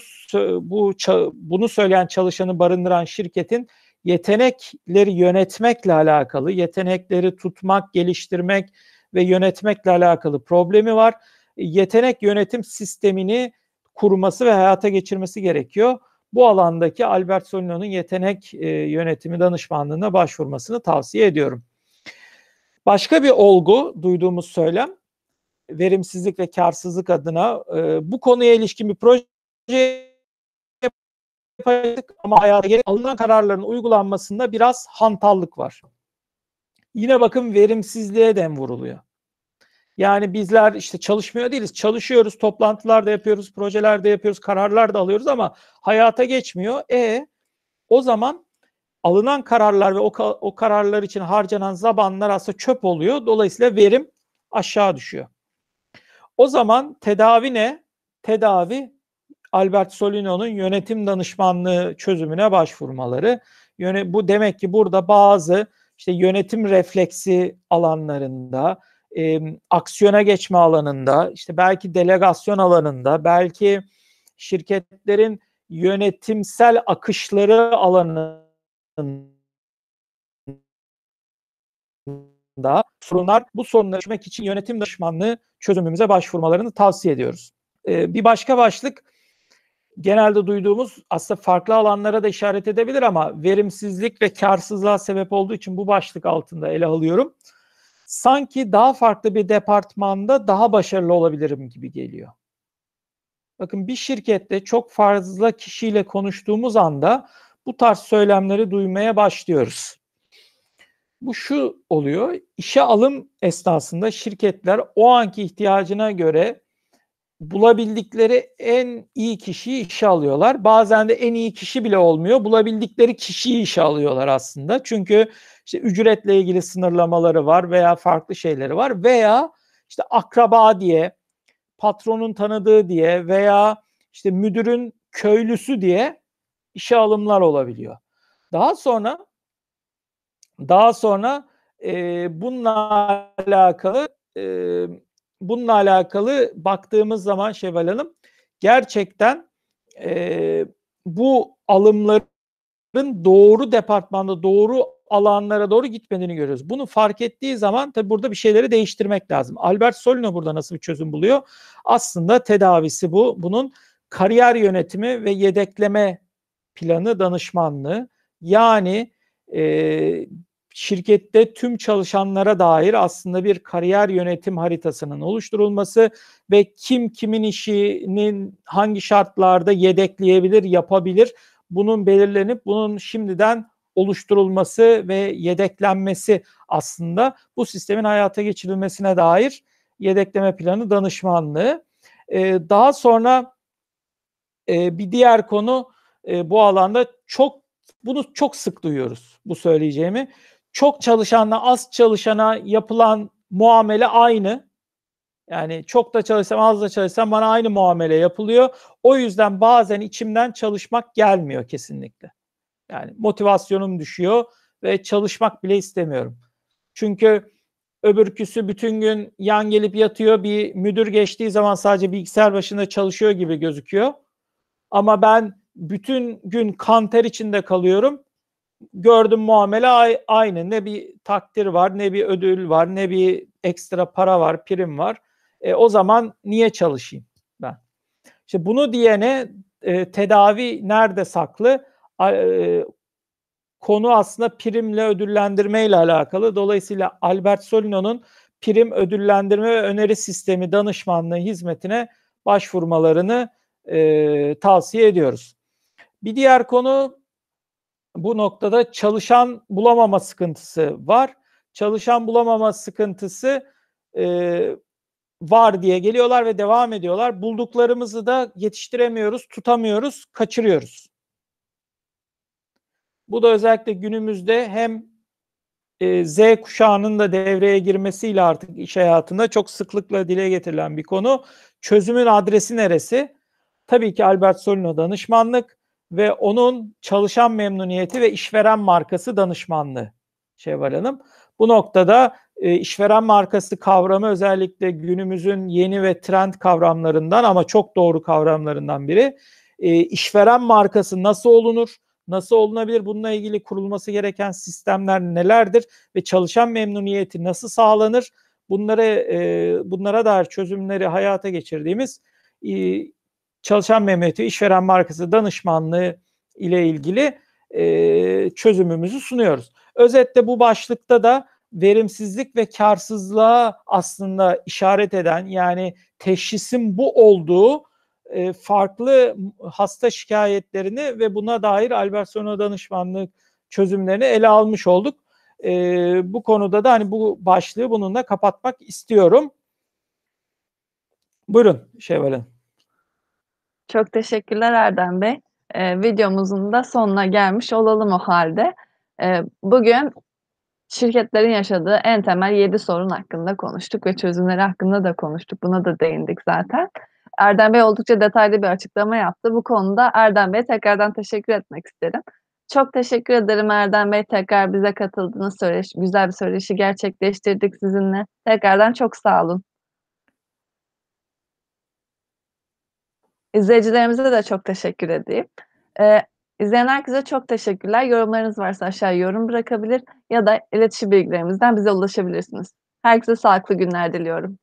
bu bunu söyleyen çalışanı barındıran şirketin yetenekleri yönetmekle alakalı, yetenekleri tutmak, geliştirmek ve yönetmekle alakalı problemi var. Yetenek yönetim sistemini kurması ve hayata geçirmesi gerekiyor. Bu alandaki Albert Solino'nun yetenek e, yönetimi danışmanlığına başvurmasını tavsiye ediyorum. Başka bir olgu duyduğumuz söylem verimsizlik ve karsızlık adına e, bu konuya ilişkin bir proje yapacak ama hayata alınan kararların uygulanmasında biraz hantallık var. Yine bakın verimsizliğe dem vuruluyor. Yani bizler işte çalışmıyor değiliz. Çalışıyoruz, toplantılar da yapıyoruz, projeler de yapıyoruz, kararlar da alıyoruz ama hayata geçmiyor. E o zaman alınan kararlar ve o, o kararlar için harcanan zamanlar aslında çöp oluyor. Dolayısıyla verim aşağı düşüyor. O zaman tedavi ne? Tedavi Albert Solino'nun yönetim danışmanlığı çözümüne başvurmaları. Yöne, bu demek ki burada bazı işte yönetim refleksi alanlarında, e, aksiyona geçme alanında, işte belki delegasyon alanında, belki şirketlerin yönetimsel akışları alanında sorunlar bu sorunları çözmek için yönetim danışmanlığı çözümümüze başvurmalarını tavsiye ediyoruz. Ee, bir başka başlık genelde duyduğumuz aslında farklı alanlara da işaret edebilir ama verimsizlik ve karsızlığa sebep olduğu için bu başlık altında ele alıyorum. Sanki daha farklı bir departmanda daha başarılı olabilirim gibi geliyor. Bakın bir şirkette çok fazla kişiyle konuştuğumuz anda bu tarz söylemleri duymaya başlıyoruz. Bu şu oluyor. İşe alım esnasında şirketler o anki ihtiyacına göre bulabildikleri en iyi kişiyi işe alıyorlar. Bazen de en iyi kişi bile olmuyor. Bulabildikleri kişiyi işe alıyorlar aslında. Çünkü işte ücretle ilgili sınırlamaları var veya farklı şeyleri var veya işte akraba diye, patronun tanıdığı diye veya işte müdürün köylüsü diye işe alımlar olabiliyor. Daha sonra daha sonra e, bununla alakalı e, bununla alakalı baktığımız zaman Şevval Hanım gerçekten e, bu alımların doğru departmanda doğru alanlara doğru gitmediğini görüyoruz. Bunu fark ettiği zaman tabi burada bir şeyleri değiştirmek lazım. Albert Solino burada nasıl bir çözüm buluyor? Aslında tedavisi bu. Bunun kariyer yönetimi ve yedekleme planı danışmanlığı. Yani e, şirkette tüm çalışanlara dair aslında bir kariyer yönetim haritasının oluşturulması ve kim kimin işinin hangi şartlarda yedekleyebilir, yapabilir bunun belirlenip bunun şimdiden oluşturulması ve yedeklenmesi aslında bu sistemin hayata geçirilmesine dair yedekleme planı danışmanlığı. Ee, daha sonra e, bir diğer konu e, bu alanda çok bunu çok sık duyuyoruz bu söyleyeceğimi. Çok çalışanla az çalışana yapılan muamele aynı. Yani çok da çalışsam az da çalışsam bana aynı muamele yapılıyor. O yüzden bazen içimden çalışmak gelmiyor kesinlikle. Yani motivasyonum düşüyor ve çalışmak bile istemiyorum. Çünkü öbürküsü bütün gün yan gelip yatıyor. Bir müdür geçtiği zaman sadece bilgisayar başında çalışıyor gibi gözüküyor. Ama ben bütün gün kanter içinde kalıyorum. Gördüm muamele aynı. Ne bir takdir var, ne bir ödül var, ne bir ekstra para var, prim var. E, o zaman niye çalışayım ben? İşte bunu diyene e, tedavi nerede saklı? E, konu aslında primle ödüllendirme ile alakalı. Dolayısıyla Albert Solino'nun prim ödüllendirme ve öneri sistemi danışmanlığı hizmetine başvurmalarını e, tavsiye ediyoruz. Bir diğer konu bu noktada çalışan bulamama sıkıntısı var. Çalışan bulamama sıkıntısı e, var diye geliyorlar ve devam ediyorlar. Bulduklarımızı da yetiştiremiyoruz, tutamıyoruz, kaçırıyoruz. Bu da özellikle günümüzde hem e, Z kuşağının da devreye girmesiyle artık iş hayatında çok sıklıkla dile getirilen bir konu. Çözümün adresi neresi? Tabii ki Albert Solino danışmanlık ve onun çalışan memnuniyeti ve işveren markası danışmanlığı Şevval Hanım. Bu noktada e, işveren markası kavramı özellikle günümüzün yeni ve trend kavramlarından ama çok doğru kavramlarından biri. eee, işveren markası nasıl olunur? Nasıl olunabilir? Bununla ilgili kurulması gereken sistemler nelerdir ve çalışan memnuniyeti nasıl sağlanır? Bunları, eee, bunlara dair çözümleri hayata geçirdiğimiz, iii, çalışan memnuniyeti, işveren markası danışmanlığı ile ilgili, eee, çözümümüzü sunuyoruz. Özetle bu başlıkta da verimsizlik ve kârsızlığa aslında işaret eden, yani teşhisin bu olduğu, eee, farklı hasta şikâyetlerini ve buna dair Albertsons danışmanlık çözümlerini ele almış olduk. Eee, bu konuda da, hani, bu başlığı bununla kapatmak istiyorum. Buyurun Şevval. Çok teşekkürler Erdem Bey. Eee, videomuzun da sonuna gelmiş olalım o hâlde. Eee, bugün şirketlerin yaşadığı en temel 7 sorun hakkında konuştuk ve çözümleri hakkında da konuştuk. Buna da değindik zaten. Erdem Bey oldukça detaylı bir açıklama yaptı. Bu konuda Erdem Bey'e tekrardan teşekkür etmek isterim. Çok teşekkür ederim Erdem Bey. Tekrar bize katıldınız. Söyleş güzel bir söyleşi gerçekleştirdik sizinle. Tekrardan çok sağ olun. İzleyicilerimize de çok teşekkür edeyim. Eee, izleyen herkese çok teşekkürler. Yorumlarınız varsa aşağıya yorum bırakabilir ya da iletişim bilgilerimizden bize ulaşabilirsiniz. Herkese sağlıklı günler diliyorum.